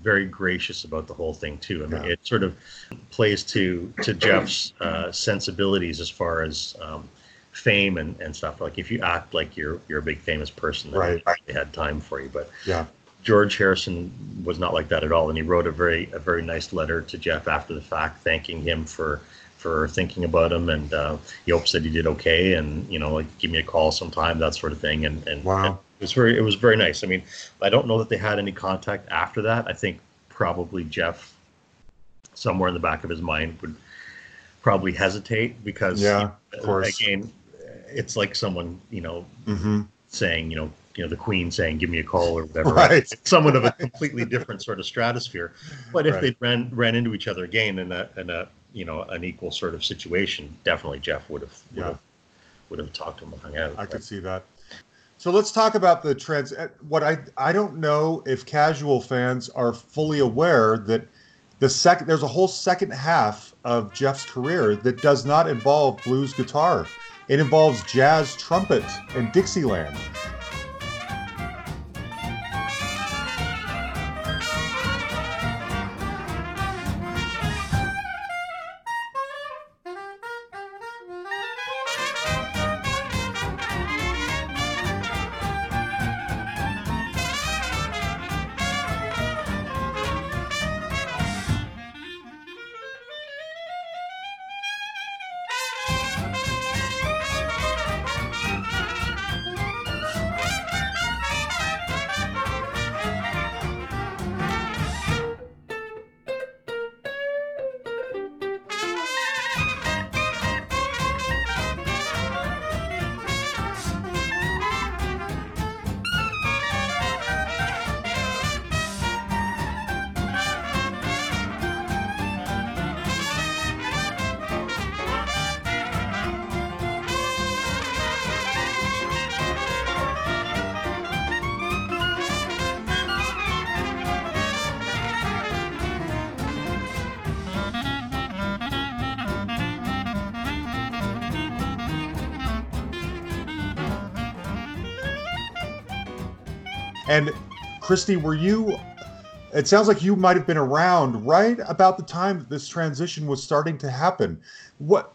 very gracious about the whole thing too. I mean, Yeah. it sort of plays to to Jeff's uh, sensibilities as far as um, fame and, and stuff. Like if you act like you're you're a big famous person, then Right. they had time for you. But Yeah. George Harrison was not like that at all, and he wrote a very a very nice letter to Jeff after the fact, thanking him for for thinking about him, and uh, he hopes that he did okay, and you know, like give me a call sometime, that sort of thing, and and, Wow. and it was very it was very nice. I mean, I don't know that they had any contact after that. I think probably Jeff, somewhere in the back of his mind, would probably hesitate because Yeah, of course. again, it's like someone you know hmm saying, you know, you know, the Queen saying, "Give me a call" or whatever. Right. It's someone of a completely different sort of stratosphere. But if Right. they ran ran into each other again in a in a you know an equal sort of situation, definitely Jeff would have would Yeah. have would have talked to him and hung out. I could see that. So let's talk about the trans. uh, What I I don't know if casual fans are fully aware that the second there's a whole second half of Jeff's career that does not involve blues guitar. It involves jazz trumpet and Dixieland. Cristie, were you? It sounds like you might have been around right about the time that this transition was starting to happen. What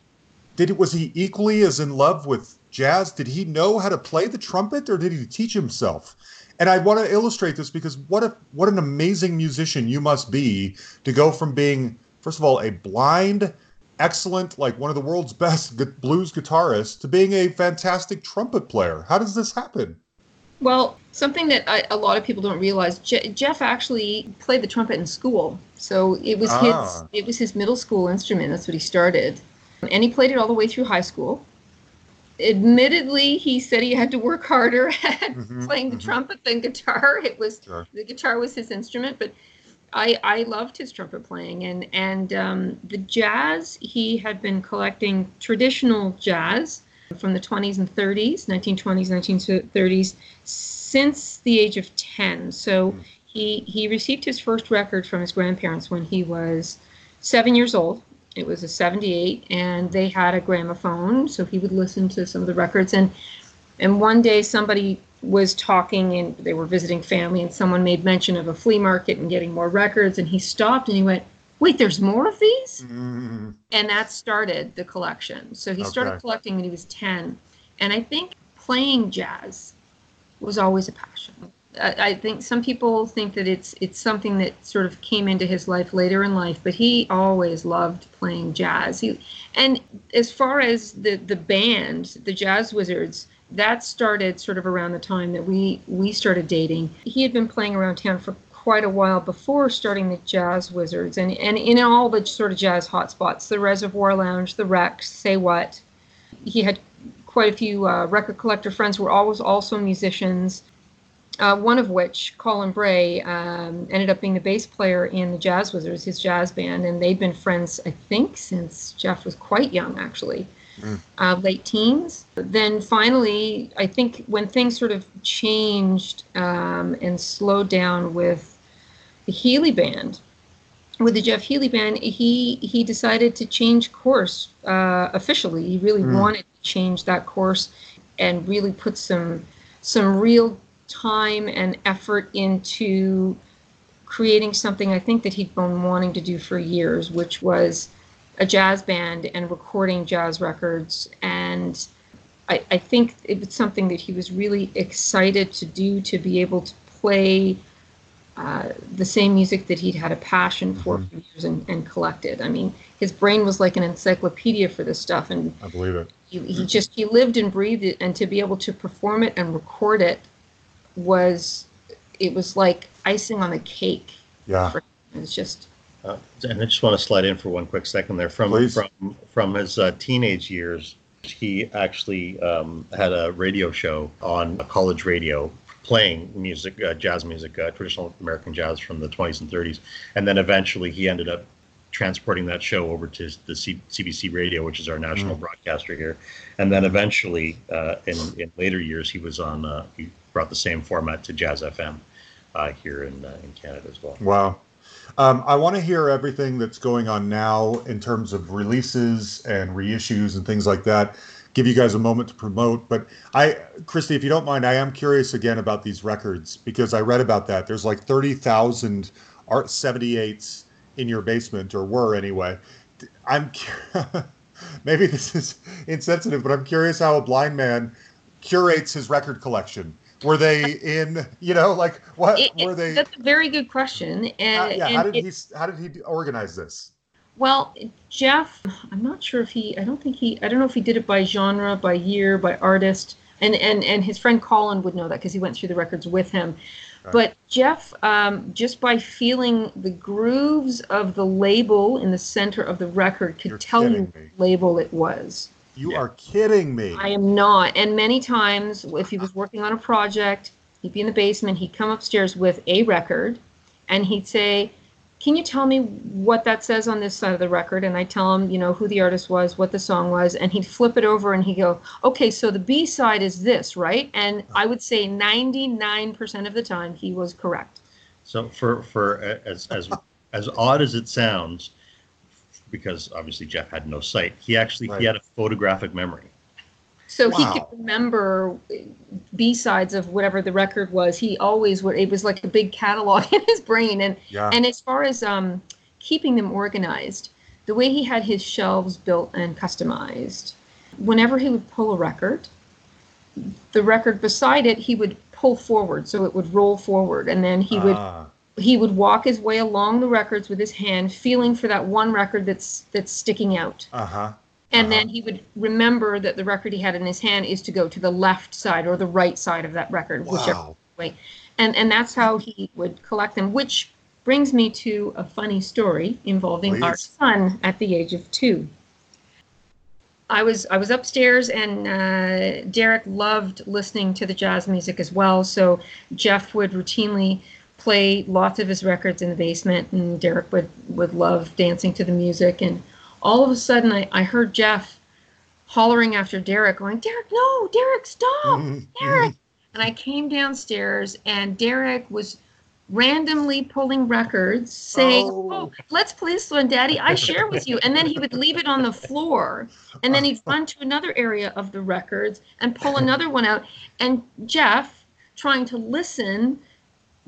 did it? Was he equally as in love with jazz? Did he know how to play the trumpet, or did he teach himself? And I want to illustrate this because what a what an amazing musician you must be to go from being first of all a blind, excellent, like one of the world's best blues guitarists to being a fantastic trumpet player. How does this happen? Well, something that I, a lot of people don't realize, Je- Jeff actually played the trumpet in school. So it was Ah. his it was his middle school instrument. That's what he started, and he played it all the way through high school. Admittedly, he said he had to work harder at Mhm, playing the mhm. trumpet than guitar. It was Sure. the guitar was his instrument, but I I loved his trumpet playing and and um, the jazz. He had been collecting traditional jazz from the 20s and 30s, 1920s, 1930s, since the age of 10. So hmm. he he received his first record from his grandparents when he was seven years old. It was a 78, and they had a gramophone, so he would listen to some of the records. And and one day somebody was talking, and they were visiting family, and someone made mention of a flea market and getting more records, and he stopped and he went, "Wait, there's more of these?" Mm, and that started the collection. So he started collecting when he was 10. And I think playing jazz was always a passion. I, I think some people think that it's it's something that sort of came into his life later in life, but he always loved playing jazz. He, and as far as the the band, the Jazz Wizards, that started sort of around the time that we we started dating. He had been playing around town for quite a while before starting the Jazz Wizards, and and in all the sort of jazz hotspots, the Reservoir Lounge, the Rex, Say What. He had quite a few uh, record collector friends who were always also musicians. Uh, one of which, Colin Bray, um, ended up being the bass player in the Jazz Wizards, his jazz band, and they'd been friends, I think, since Jeff was quite young, actually uh, late teens. Then finally, I think when things sort of changed um, and slowed down with the Healey Band, with the Jeff Healey Band, he he decided to change course uh, officially. He really wanted to change that course and really put some some real time and effort into creating something I think that he'd been wanting to do for years, which was a jazz band and recording jazz records. And I, I think it was something that he was really excited to do to be able to play uh, the same music that he'd had a passion for for years and, and collected. I mean, his brain was like an encyclopedia for this stuff, and I believe it. he, he just he lived and breathed it, and to be able to perform it and record it was it was like icing on the cake. Yeah. For him. It was just Uh, and I just want to slide in for one quick second there. From Please. from from his uh, teenage years, he actually um, had a radio show on college radio, playing music, uh, jazz music, uh, traditional American jazz from the 20s and 30s, and then eventually he ended up transporting that show over to the C- CBC Radio, which is our national broadcaster here, and then eventually uh, in in later years he was on uh, he brought the same format to Jazz FM uh, here in uh, in Canada as well. Wow. Um, I want to hear everything that's going on now in terms of releases and reissues and things like that. Give you guys a moment to promote. But I, Cristie, if you don't mind, I am curious again about these records because I read about that. There's like 30,000 Art 78s in your basement, or were anyway. I'm maybe this is insensitive, but I'm curious how a blind man curates his record collection. Were they in, you know, like what it, were they? that's a very good question. And, Uh, yeah, and how did it- he how did he organize this? Well, Jeff, I'm not sure if he. I don't think he. I don't know if he did it by genre, by year, by artist. And and and his friend Colin would know that because he went through the records with him. Right. But Jeff, um, just by feeling the grooves of the label in the center of the record, could You're tell you what me. label it was. You Yeah. are kidding me. I am not. And many times, if he was working on a project, he'd be in the basement, he'd come upstairs with a record, and he'd say, Can you tell me what that says on this side of the record? And I tell him, you know, who the artist was, what the song was, and he'd flip it over and he'd go, Okay, so the B side is this, right? And I would say 99% of the time he was correct. So for for uh, as as as odd as it sounds, because obviously Jeff had no sight, he actually Right. he had a photographic memory. So he could remember B sides of whatever the record was. He always would. It was like a big catalog in his brain. And Yeah. and as far as um, keeping them organized, the way he had his shelves built and customized, whenever he would pull a record, the record beside it he would pull forward so it would roll forward, and then he would Ah, he would walk his way along the records with his hand, feeling for that one record that's that's sticking out. uh-huh. And Uh-huh. then he would remember that the record he had in his hand is to go to the left side or the right side of that record, whichever way. And and that's how he would collect them, which brings me to a funny story involving our son at the age of two. I was I was upstairs and uh, Derek loved listening to the jazz music as well. So Jeff would routinely play lots of his records in the basement, and Derek would would love dancing to the music. And all of a sudden, I, I heard Jeff hollering after Derek, going, "Derek, no, Derek, stop, Mhm, Derek!" And I came downstairs, and Derek was randomly pulling records, saying, Oh. "Oh, let's play this one, Daddy. I share with you." And then he would leave it on the floor, and then he'd run to another area of the records and pull another one out. And Jeff, trying to listen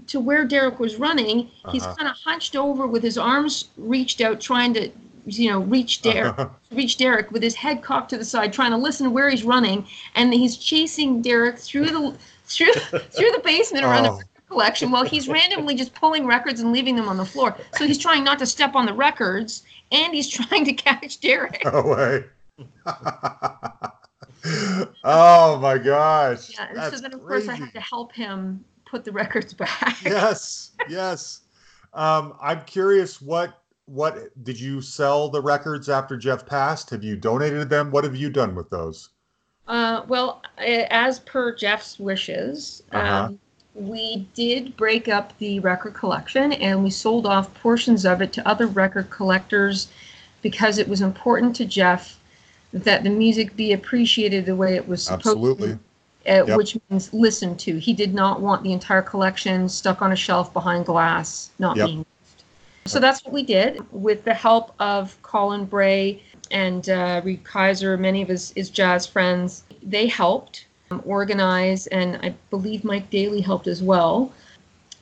to where Derek was running, he's Uh-huh. kind of hunched over with his arms reached out, trying to, you know, reach Derek, reach Derek with his head cocked to the side, trying to listen to where he's running, and he's chasing Derek through the through through the basement around the Oh. record collection while he's randomly just pulling records and leaving them on the floor. So he's trying not to step on the records, and he's trying to catch Derek. No way. oh my gosh. Yeah, and That's so then of course I had to help him put the records back. yes, yes. Um, I'm curious what what did you sell the records after Jeff passed? Have you donated them? What have you done with those? Uh, well, as per Jeff's wishes, Uh-huh. um, we did break up the record collection and we sold off portions of it to other record collectors because it was important to Jeff that the music be appreciated the way it was supposed Absolutely. to, uh, Yep. which means listened to. He did not want the entire collection stuck on a shelf behind glass, not Yep. being. So that's what we did with the help of Colin Bray and uh, Reed Kaiser, many of his, his jazz friends. They helped um, organize, and I believe Mike Daly helped as well.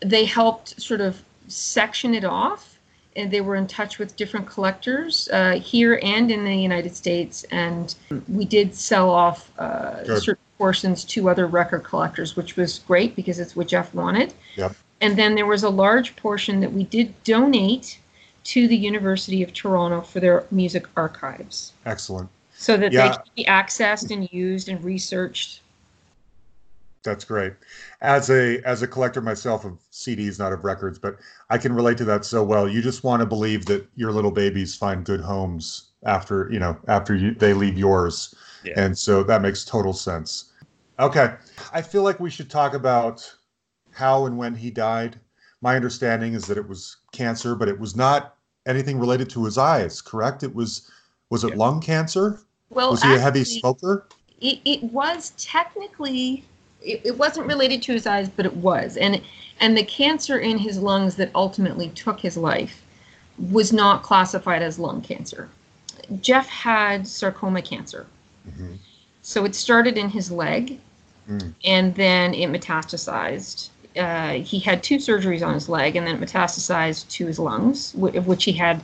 They helped sort of section it off, and they were in touch with different collectors uh, here and in the United States. And we did sell off uh, certain portions to other record collectors, which was great because it's what Jeff wanted. Yep. And then there was a large portion that we did donate to the University of Toronto for their music archives Excellent. so that Yeah. they can be accessed and used and researched. That's great. As a as a collector myself of CDs, not of records, but I can relate to that so well. You just want to believe that your little babies find good homes after you know after you they leave yours, Yeah. and so that makes total sense. Okay, I feel like we should talk about how and when he died. My understanding is that it was cancer, but it was not anything related to his eyes. Correct? It was was it Yeah. lung cancer? Well, Was he a heavy smoker? It, it was technically, it, it wasn't related to his eyes, but it was. And, and the cancer in his lungs that ultimately took his life was not classified as lung cancer. Jeff had sarcoma cancer. Mhm. So it started in his leg, Mm. and then it metastasized. Uh, he had two surgeries on his leg, and then it metastasized to his lungs, of which he had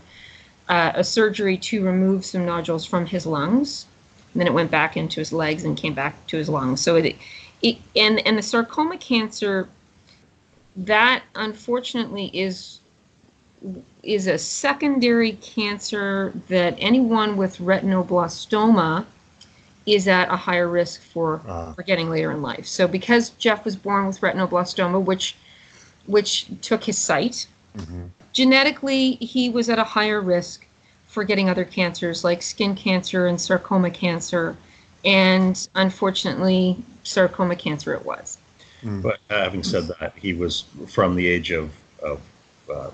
uh, a surgery to remove some nodules from his lungs. And then it went back into his legs and came back to his lungs. So it, it and and the sarcoma cancer, that unfortunately is is a secondary cancer that anyone with retinoblastoma is at a higher risk for Uh, for getting later in life. So because Jeff was born with retinoblastoma, which which took his sight, mhm. genetically he was at a higher risk for getting other cancers like skin cancer and sarcoma cancer, and unfortunately sarcoma cancer it was. Mm. But having said that, he was from the age of, of uh,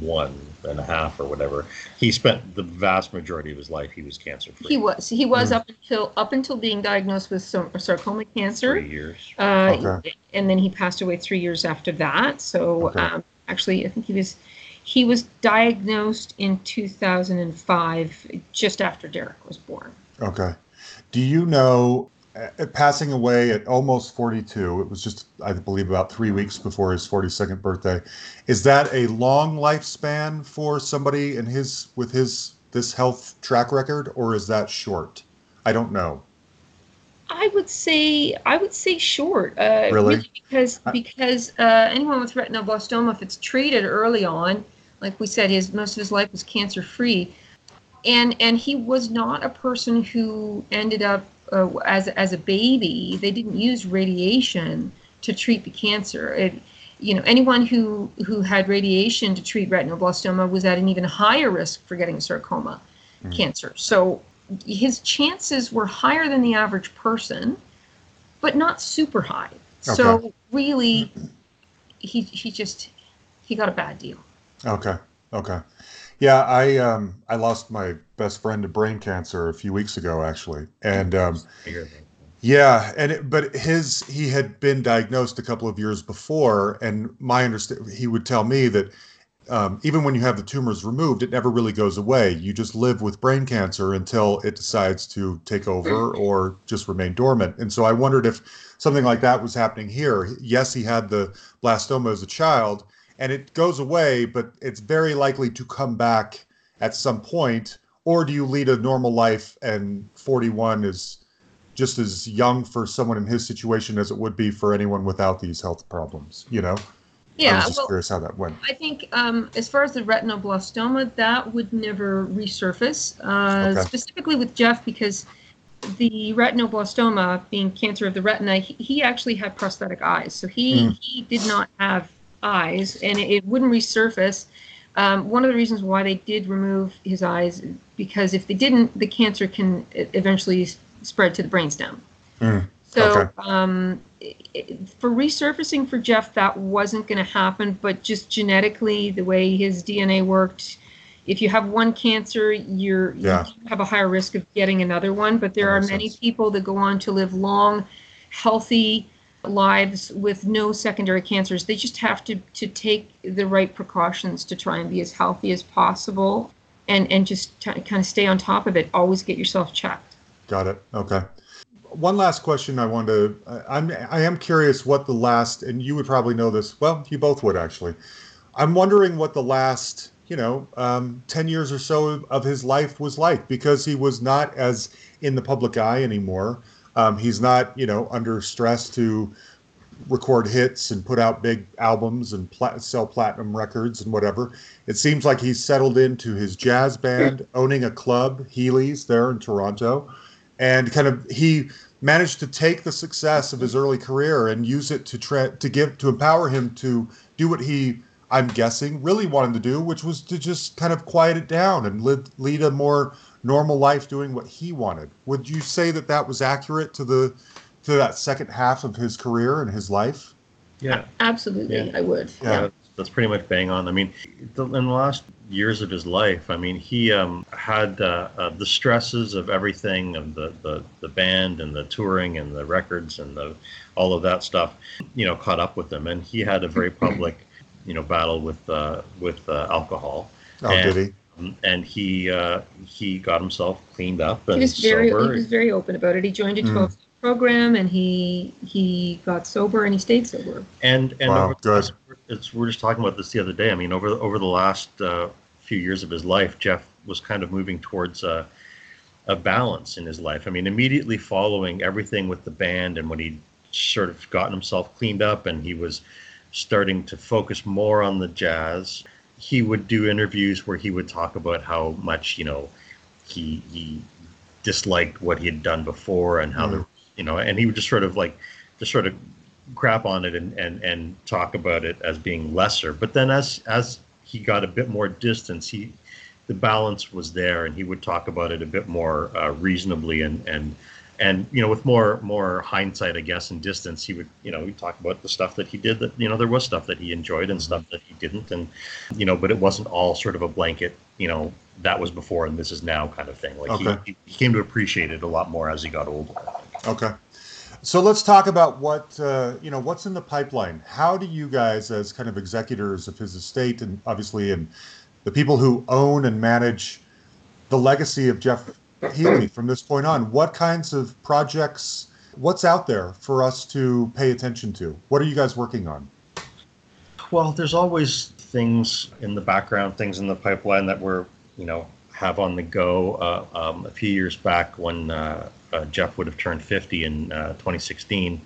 one and a half or whatever. He spent the vast majority of his life he was cancer free. He was he was Mm. up until up until being diagnosed with some sarcoma cancer. three years. Uh, Okay. and then he passed away three years after that. So Okay. um, actually, I think he was he was diagnosed in 2005, just after Derek was born. Okay. Do you know passing away at almost 42. It was just, I believe, about three weeks before his 42nd birthday. Is that a long lifespan for somebody in his with his this health track record, or is that short? I don't know. I would say I would say short. Uh, Really? because because uh, anyone with retinoblastoma, if it's treated early on, like we said, his most of his life was cancer free, and and he was not a person who ended up uh, as as a baby. They didn't use radiation to treat the cancer. It, you know, anyone who who had radiation to treat retinoblastoma was at an even higher risk for getting sarcoma cancer. So his chances were higher than the average person, but not super high. So really, he he just he got a bad deal. Okay. Okay. Yeah, I um I lost my best friend to brain cancer a few weeks ago actually. And um I hear that. yeah, and it, but his he had been diagnosed a couple of years before and my understand he would tell me that um, even when you have the tumors removed, it never really goes away. You just live with brain cancer until it decides to take over or just remain dormant. And so I wondered if something like that was happening here. Yes, he had the blastoma as a child, and it goes away, but it's very likely to come back at some point. Or do you lead a normal life and 41 is just as young for someone in his situation as it would be for anyone without these health problems? You know, I Yeah, was just well, curious how that went. I think um, as far as the retinoblastoma, that would never resurface, uh, Okay. specifically with Jeff because the retinoblastoma, being cancer of the retina, he, he actually had prosthetic eyes, so he Mm. he did not have eyes, and it, it wouldn't resurface. Um, one of the reasons why they did remove his eyes because if they didn't, the cancer can eventually spread to the brainstem. Mm, So okay. um, for resurfacing for Jeff, that wasn't going to happen. But just genetically, the way his DNA worked, if you have one cancer, you're Yeah. you have a higher risk of getting another one. But there That are many sense. people that go on to live long, healthy lives with no secondary cancers. They just have to to take the right precautions to try and be as healthy as possible, and and just t- kind of stay on top of it. Always get yourself checked. Got it. Okay. One last question I wanted to, I'm, I am curious what the last, and you would probably know this, well, you both would actually. I'm wondering what the last, you know, um, 10 years or so of his life was like because he was not as in the public eye anymore. Um, he's not, you know, under stress to record hits and put out big albums and pla- sell platinum records and whatever. It seems like he's settled into his jazz band, owning a club, Healey's, there in Toronto, and kind of he managed to take the success of his early career and use it to tra- to give to empower him to do what he I'm guessing really wanted to do, which was to just kind of quiet it down and live, lead a more normal life doing what he wanted. Would you say that that was accurate to the to that second half of his career and his life? Yeah. Absolutely, Yeah. I would. Yeah. yeah. That's, that's pretty much bang on. I mean, the, in the last years of his life, I mean, he um, had uh, uh, the stresses of everything, of the, the the band and the touring and the records and the all of that stuff, you know, caught up with him, and he had a very public, you know, battle with uh, with uh, alcohol. Oh, And- did he? Um, And he uh, he got himself cleaned up and he was very sober. he was very open about it. He joined a Mm. 12 step program and he he got sober and he stayed sober. And and Wow, over good. last- it's we're just talking about this the other day. I mean, over the, over the last uh, few years of his life, Jeff was kind of moving towards uh, a balance in his life. I mean, immediately following everything with the band and when he sort of gotten himself cleaned up and he was starting to focus more on the jazz, he would do interviews where he would talk about how much you know he he disliked what he had done before and how the you know and he would just sort of like just sort of crap on it and and and talk about it as being lesser. But then as as he got a bit more distance he the balance was there and he would talk about it a bit more uh, reasonably and and and you know with more more hindsight i guess and distance he would you know he'd talk about the stuff that he did that you know there was stuff that he enjoyed and stuff that he didn't and you know but it wasn't all sort of a blanket you know that was before and this is now kind of thing like Okay. he, he came to appreciate it a lot more as he got older Okay. So let's talk about what uh, you know. What's in the pipeline? How do you guys, as kind of executors of his estate, and obviously, and the people who own and manage the legacy of Jeff Healey from this point on, what kinds of projects What's out there for us to pay attention to? What are you guys working on? Well, there's always things in the background, things in the pipeline that we're, you know, have on the go. Uh, um, a few years back, when uh, uh, Jeff would have turned 50 in uh, 2016,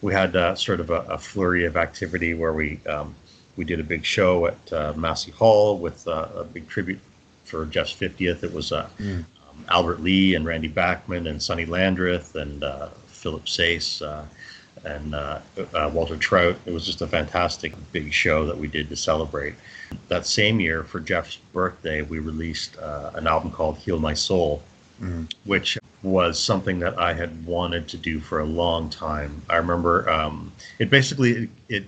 we had uh, sort of a, a flurry of activity where we um, we did a big show at uh, Massey Hall with uh, a big tribute for Jeff's 50th. It was a, um, Albert Lee and Randy Bachman and Sonny Landreth and uh, Philip Sayce uh, and uh, uh, Walter Trout. It was just a fantastic big show that we did to celebrate. That same year, for Jeff's birthday, we released uh, an album called Heal My Soul, which was something that I had wanted to do for a long time. I remember um, it basically it, it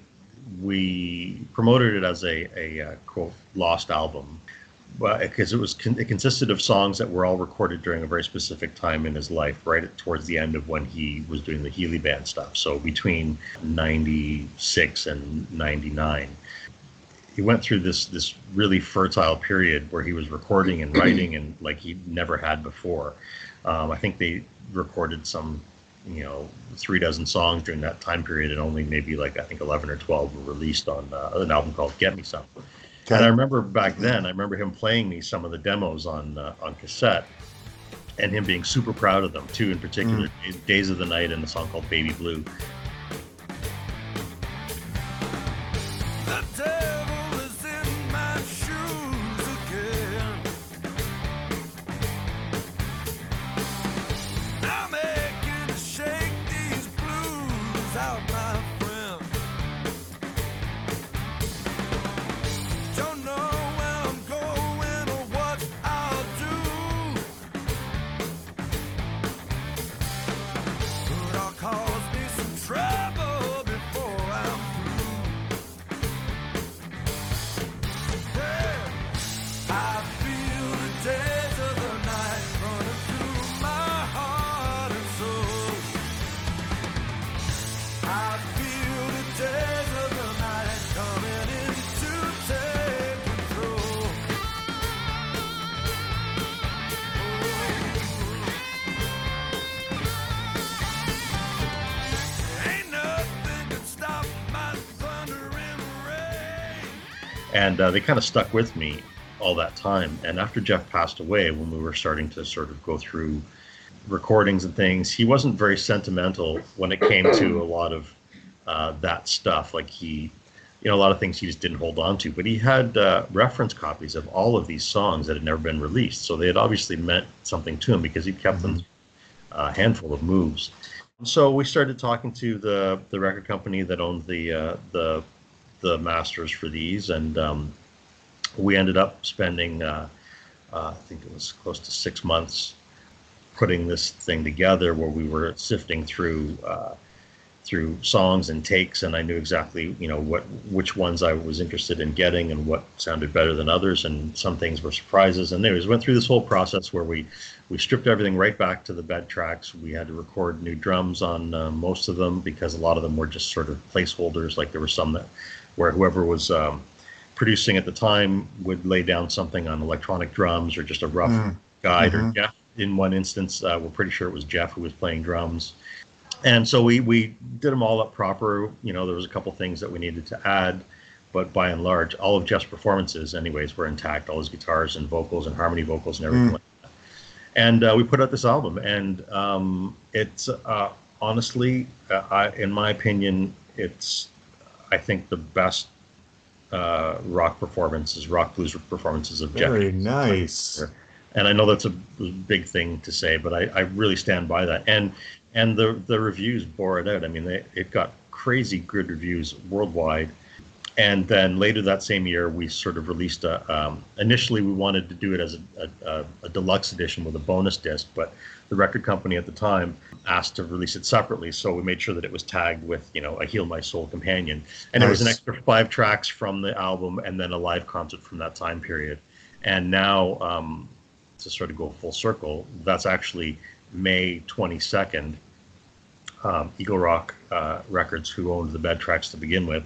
we promoted it as a, a uh, quote lost album because it was it consisted of songs that were all recorded during a very specific time in his life right towards the end of when he was doing the Healey band stuff. So between 96 and 99 he went through this this really fertile period where he was recording and writing and like he never had before. Um, I think they recorded some you know three dozen songs during that time period and only maybe like I think 11 or 12 were released on uh, an album called Get Me Some and I remember back then, I remember him playing me some of the demos on uh, on cassette, and him being super proud of them too. In particular, "Daze of the Night" and a song called "Baby Blue." And uh, they kind of stuck with me all that time. And after Jeff passed away, when we were starting to sort of go through recordings and things, he wasn't very sentimental when it came to a lot of uh, that stuff. Like he, you know, a lot of things he just didn't hold on to. But he had uh, reference copies of all of these songs that had never been released, so they had obviously meant something to him because he kept them a handful of moves. So we started talking to the the record company that owned the uh, the the masters for these, and um, we ended up spending uh, uh, I think it was close to six months putting this thing together, where we were sifting through uh, through songs and takes, and I knew exactly you know what which ones I was interested in getting and what sounded better than others, and some things were surprises. And anyways, went through this whole process where we we stripped everything right back to the bed tracks. We had to record new drums on uh, most of them because a lot of them were just sort of placeholders. Like there were some that where whoever was um, producing at the time would lay down something on electronic drums or just a rough guide. Or Jeff, in one instance, uh, we're pretty sure it was Jeff who was playing drums. And so we we did them all up proper. You know, there was a couple things that we needed to add, but by and large, all of Jeff's performances, anyways, were intact. All his guitars and vocals and harmony vocals and everything. Like that. And uh, we put out this album, and um, it's uh, honestly, uh, I, in my opinion, it's I think the best uh, rock performances, rock blues performances of Jeff. Very nice. And I know that's a big thing to say, but I, I really stand by that. And and the the reviews bore it out. I mean, they, it got crazy good reviews worldwide. And then later that same year, we sort of released a. Um, initially, we wanted to do it as a, a, a deluxe edition with a bonus disc, but the record company at the time asked to release it separately, so we made sure that it was tagged with, you know, a "Heal My Soul" companion, and it was an extra five tracks from the album, and then a live concert from that time period. And now, um, to sort of go full circle, that's actually May 22nd. Um, Eagle Rock uh, Records, who owned the bed tracks to begin with,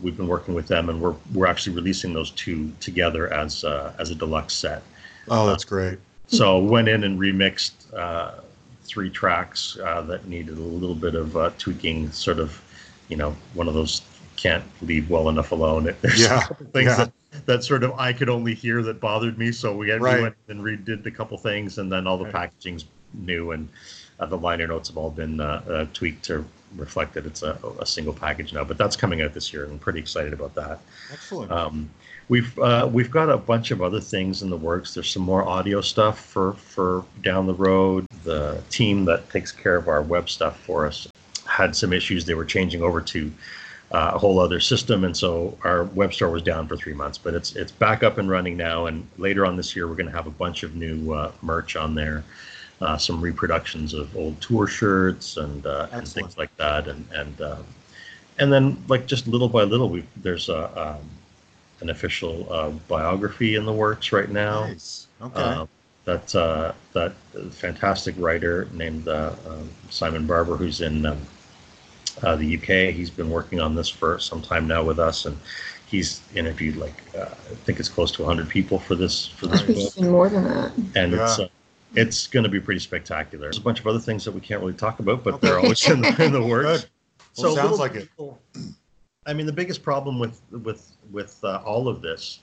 we've been working with them, and we're we're actually releasing those two together as uh, as a deluxe set. Oh, that's great. So went in and remixed uh, three tracks uh, that needed a little bit of uh, tweaking, sort of, you know, one of those can't leave well enough alone. There's Yeah, a couple things yeah. that, that sort of I could only hear that bothered me. So we, Right. we went and redid a couple things, and then all the Right. packaging's new, and uh, the liner notes have all been uh, uh, tweaked to reflect that it's a, a single package now. But that's coming out this year, and I'm pretty excited about that. Excellent. Um, we've uh, we've got a bunch of other things in the works. There's some more audio stuff for for down the road. The team that takes care of our web stuff for us had some issues. They were changing over to uh, a whole other system, and so our web store was down for three months. But it's it's back up and running now. And later on this year, we're going to have a bunch of new uh, merch on there. Uh, some reproductions of old tour shirts and, uh, and things like that, and and um, and then like just little by little, we there's a um, an official uh, biography in the works right now. nice. Okay. Uh, that uh, that fantastic writer named uh, um, Simon Barber, who's in um, uh, the UK. He's been working on this for some time now with us, and he's interviewed like uh, I think it's close to 100 people for this for this Maybe book, even more than that. and it's Yeah. uh, it's going to be pretty spectacular. There's a bunch of other things that we can't really talk about, but Okay. they're always in the, in the works. Good. Well, sounds little like it. People- I mean, the biggest problem with with with uh, all of this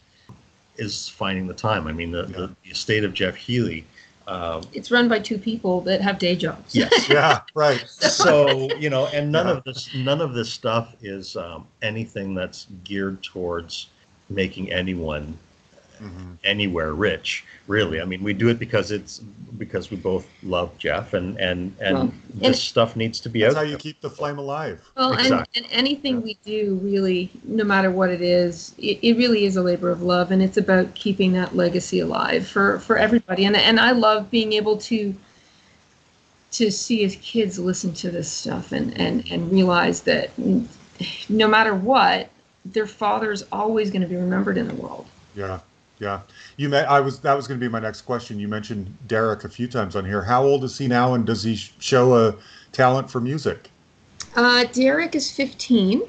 is finding the time. I mean, the, Yeah. the, the estate of Jeff Healey. Um, It's run by two people that have day jobs. yes. Yeah. Right. so you know, and none Yeah. of this none of this stuff is um, anything that's geared towards making anyone Mhm. anywhere rich. Really, I mean, we do it because it's because we both love Jeff, and and and Well, this and- stuff needs to be That's out. That's how you keep the flame alive. Well, and, Exactly. and anything we do, really, no matter what it is, it, it really is a labor of love, and it's about keeping that legacy alive for for everybody. And and I love being able to to see his kids listen to this stuff and and and realize that no matter what, their father's always going to be remembered in the world. Yeah. Yeah. You met. I was. That was going to be my next question. You mentioned Derek a few times on here. How old is he now, and does he show a talent for music? Uh, Derek is 15.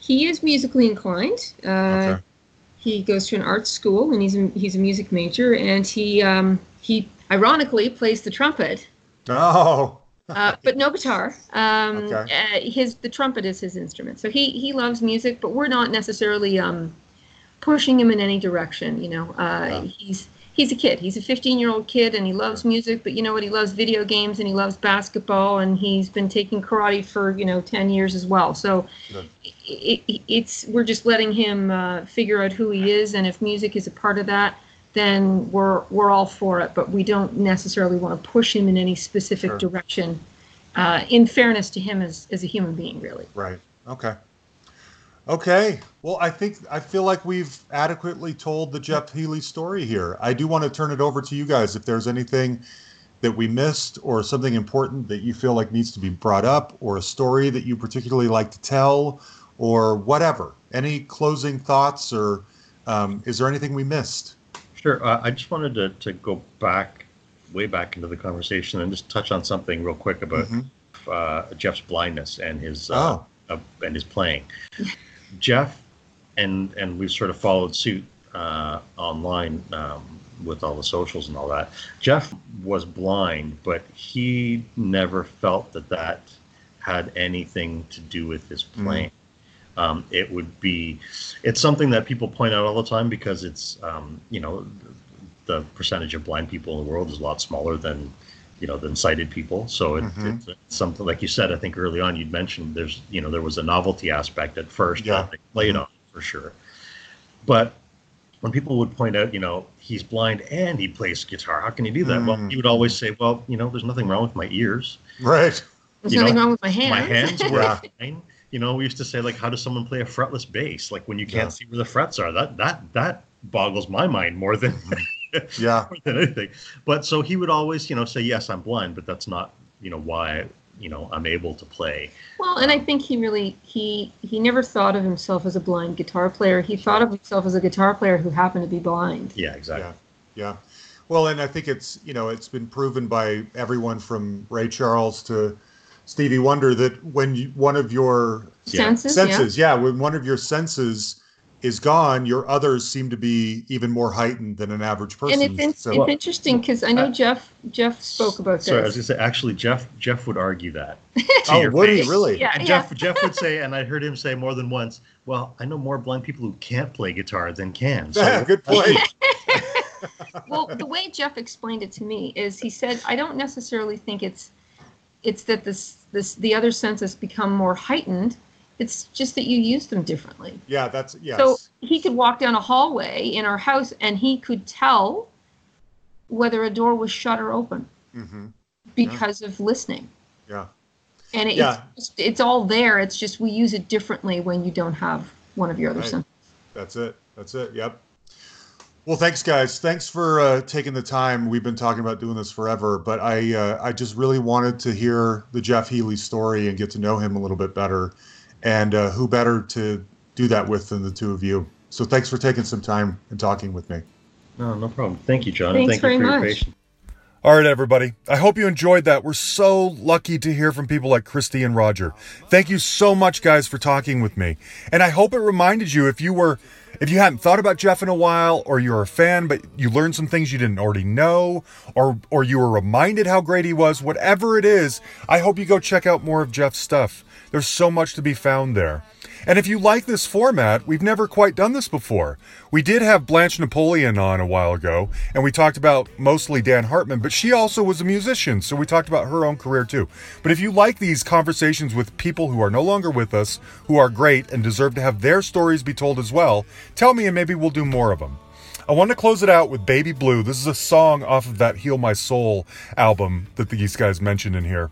He is musically inclined. Uh, Okay. He goes to an art school, and he's a, he's a music major. And he um, he ironically plays the trumpet, Oh. uh, but no guitar. Um, Okay. uh, his the trumpet is his instrument. So he he loves music, but we're not necessarily um, pushing him in any direction. You know, uh, Yeah. he's he's a kid. He's a 15 year old kid, and he loves music. But you know what? He loves video games, and he loves basketball, and he's been taking karate for you know 10 years as well. So it, it, it's we're just letting him uh, figure out who he is, and if music is a part of that, then we're we're all for it. But we don't necessarily want to push him in any specific Sure. direction. Uh, in fairness to him as as a human being, really. Right. Okay. Okay. Well, I think I feel like we've adequately told the Jeff Healey story here. I do want to turn it over to you guys if there's anything that we missed or something important that you feel like needs to be brought up or a story that you particularly like to tell or whatever. Any closing thoughts or um, is there anything we missed? Sure. Uh, I just wanted to, to go back, way back into the conversation and just touch on something real quick about Mhm. uh, Jeff's blindness and his uh, Oh, uh, and his playing. Jeff and and we've sort of followed suit uh, online um, with all the socials and all that. Jeff was blind, but he never felt that that had anything to do with his playing. Um, it would be, it's something that people point out all the time because it's, um, you know, the percentage of blind people in the world is a lot smaller than, you know, than sighted people. So it, Mhm. it's something like you said. I think early on you'd mentioned there's, you know, there was a novelty aspect at first Yeah. that they played on for sure. But when people would point out, you know, he's blind and he plays guitar, how can he do that? Well, Mm. he would always say, well, you know, there's nothing wrong with my ears right. There's You nothing know, wrong with my hands. my hands were Yeah. fine. You know, we used to say like, how does someone play a fretless bass? Like when you can't Yeah. see where the frets are. That that that boggles my mind more than Yeah. more than anything. But so he would always, you know, say, yes, I'm blind, but that's not, you know, why you know I'm able to play. Well, and I um, think he really he he never thought of himself as a blind guitar player. He thought of himself as a guitar player who happened to be blind. Yeah, exactly. Yeah, yeah. Well, and I think it's you know it's been proven by everyone from Ray Charles to Stevie Wonder that when you, one of your Yeah. Senses, senses, yeah. when one of your senses is gone, your others seem to be even more heightened than an average person. And it's, in, So- it's interesting because I know Uh, Jeff Jeff spoke about Sorry, I was uh, gonna say actually Jeff Jeff would argue that. oh, your would he really? Yeah. And Jeff Jeff would say, and I heard him say more than once, "Well, I know more blind people who can't play guitar than can." So Good point. well, the way Jeff explained it to me is he said, I don't necessarily think it's it's that this this the other senses become more heightened. It's just that you use them differently. Yeah, that's yes. So he could walk down a hallway in our house and he could tell whether a door was shut or open hmm because of listening. Yeah. And it's Yeah. just, it's all there. It's just we use it differently when you don't have one of your other Right. senses. That's it. That's it. Yep. Well, thanks, guys. Thanks for uh, taking the time. We've been talking about doing this forever, but I uh, I just really wanted to hear the Jeff Healey story and get to know him a little bit better. And uh, who better to do that with than the two of you? So thanks for taking some time and talking with me. no, no problem. Thank you, John. Thanks thank very you for much. your patience. All right, everybody. I hope you enjoyed that. We're so lucky to hear from people like Cristie and Roger. Thank you so much, guys, for talking with me. And I hope it reminded you if you were, if you hadn't thought about Jeff in a while, or you're a fan, but you learned some things you didn't already know, or or you were reminded how great he was, whatever it is, I hope you go check out more of Jeff's stuff. There's so much to be found there. And if you like this format, we've never quite done this before. We did have Blanche Napoleon on a while ago, and we talked about mostly Dan Hartman, but she also was a musician, so we talked about her own career too. But if you like these conversations with people who are no longer with us, who are great and deserve to have their stories be told as well, tell me and maybe we'll do more of them. I want to close it out with Baby Blue. This is a song off of that Heal My Soul album that these guys mentioned in here.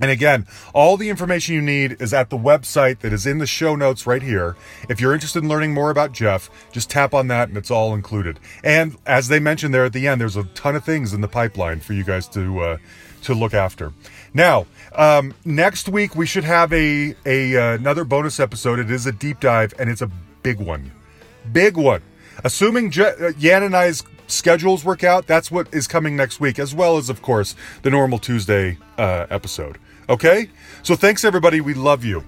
And again, all the information you need is at the website that is in the show notes right here. If you're interested in learning more about Jeff, just tap on that and it's all included. And as they mentioned there at the end, there's a ton of things in the pipeline for you guys to uh, to look after. Now, um, next week we should have a a uh, another bonus episode. It is a deep dive and it's a big one, big one. Assuming Je- uh, Yan and I's schedules work out, that's what is coming next week, as well as, of course, the normal Tuesday uh, episode. Okay? So thanks, everybody. We love you.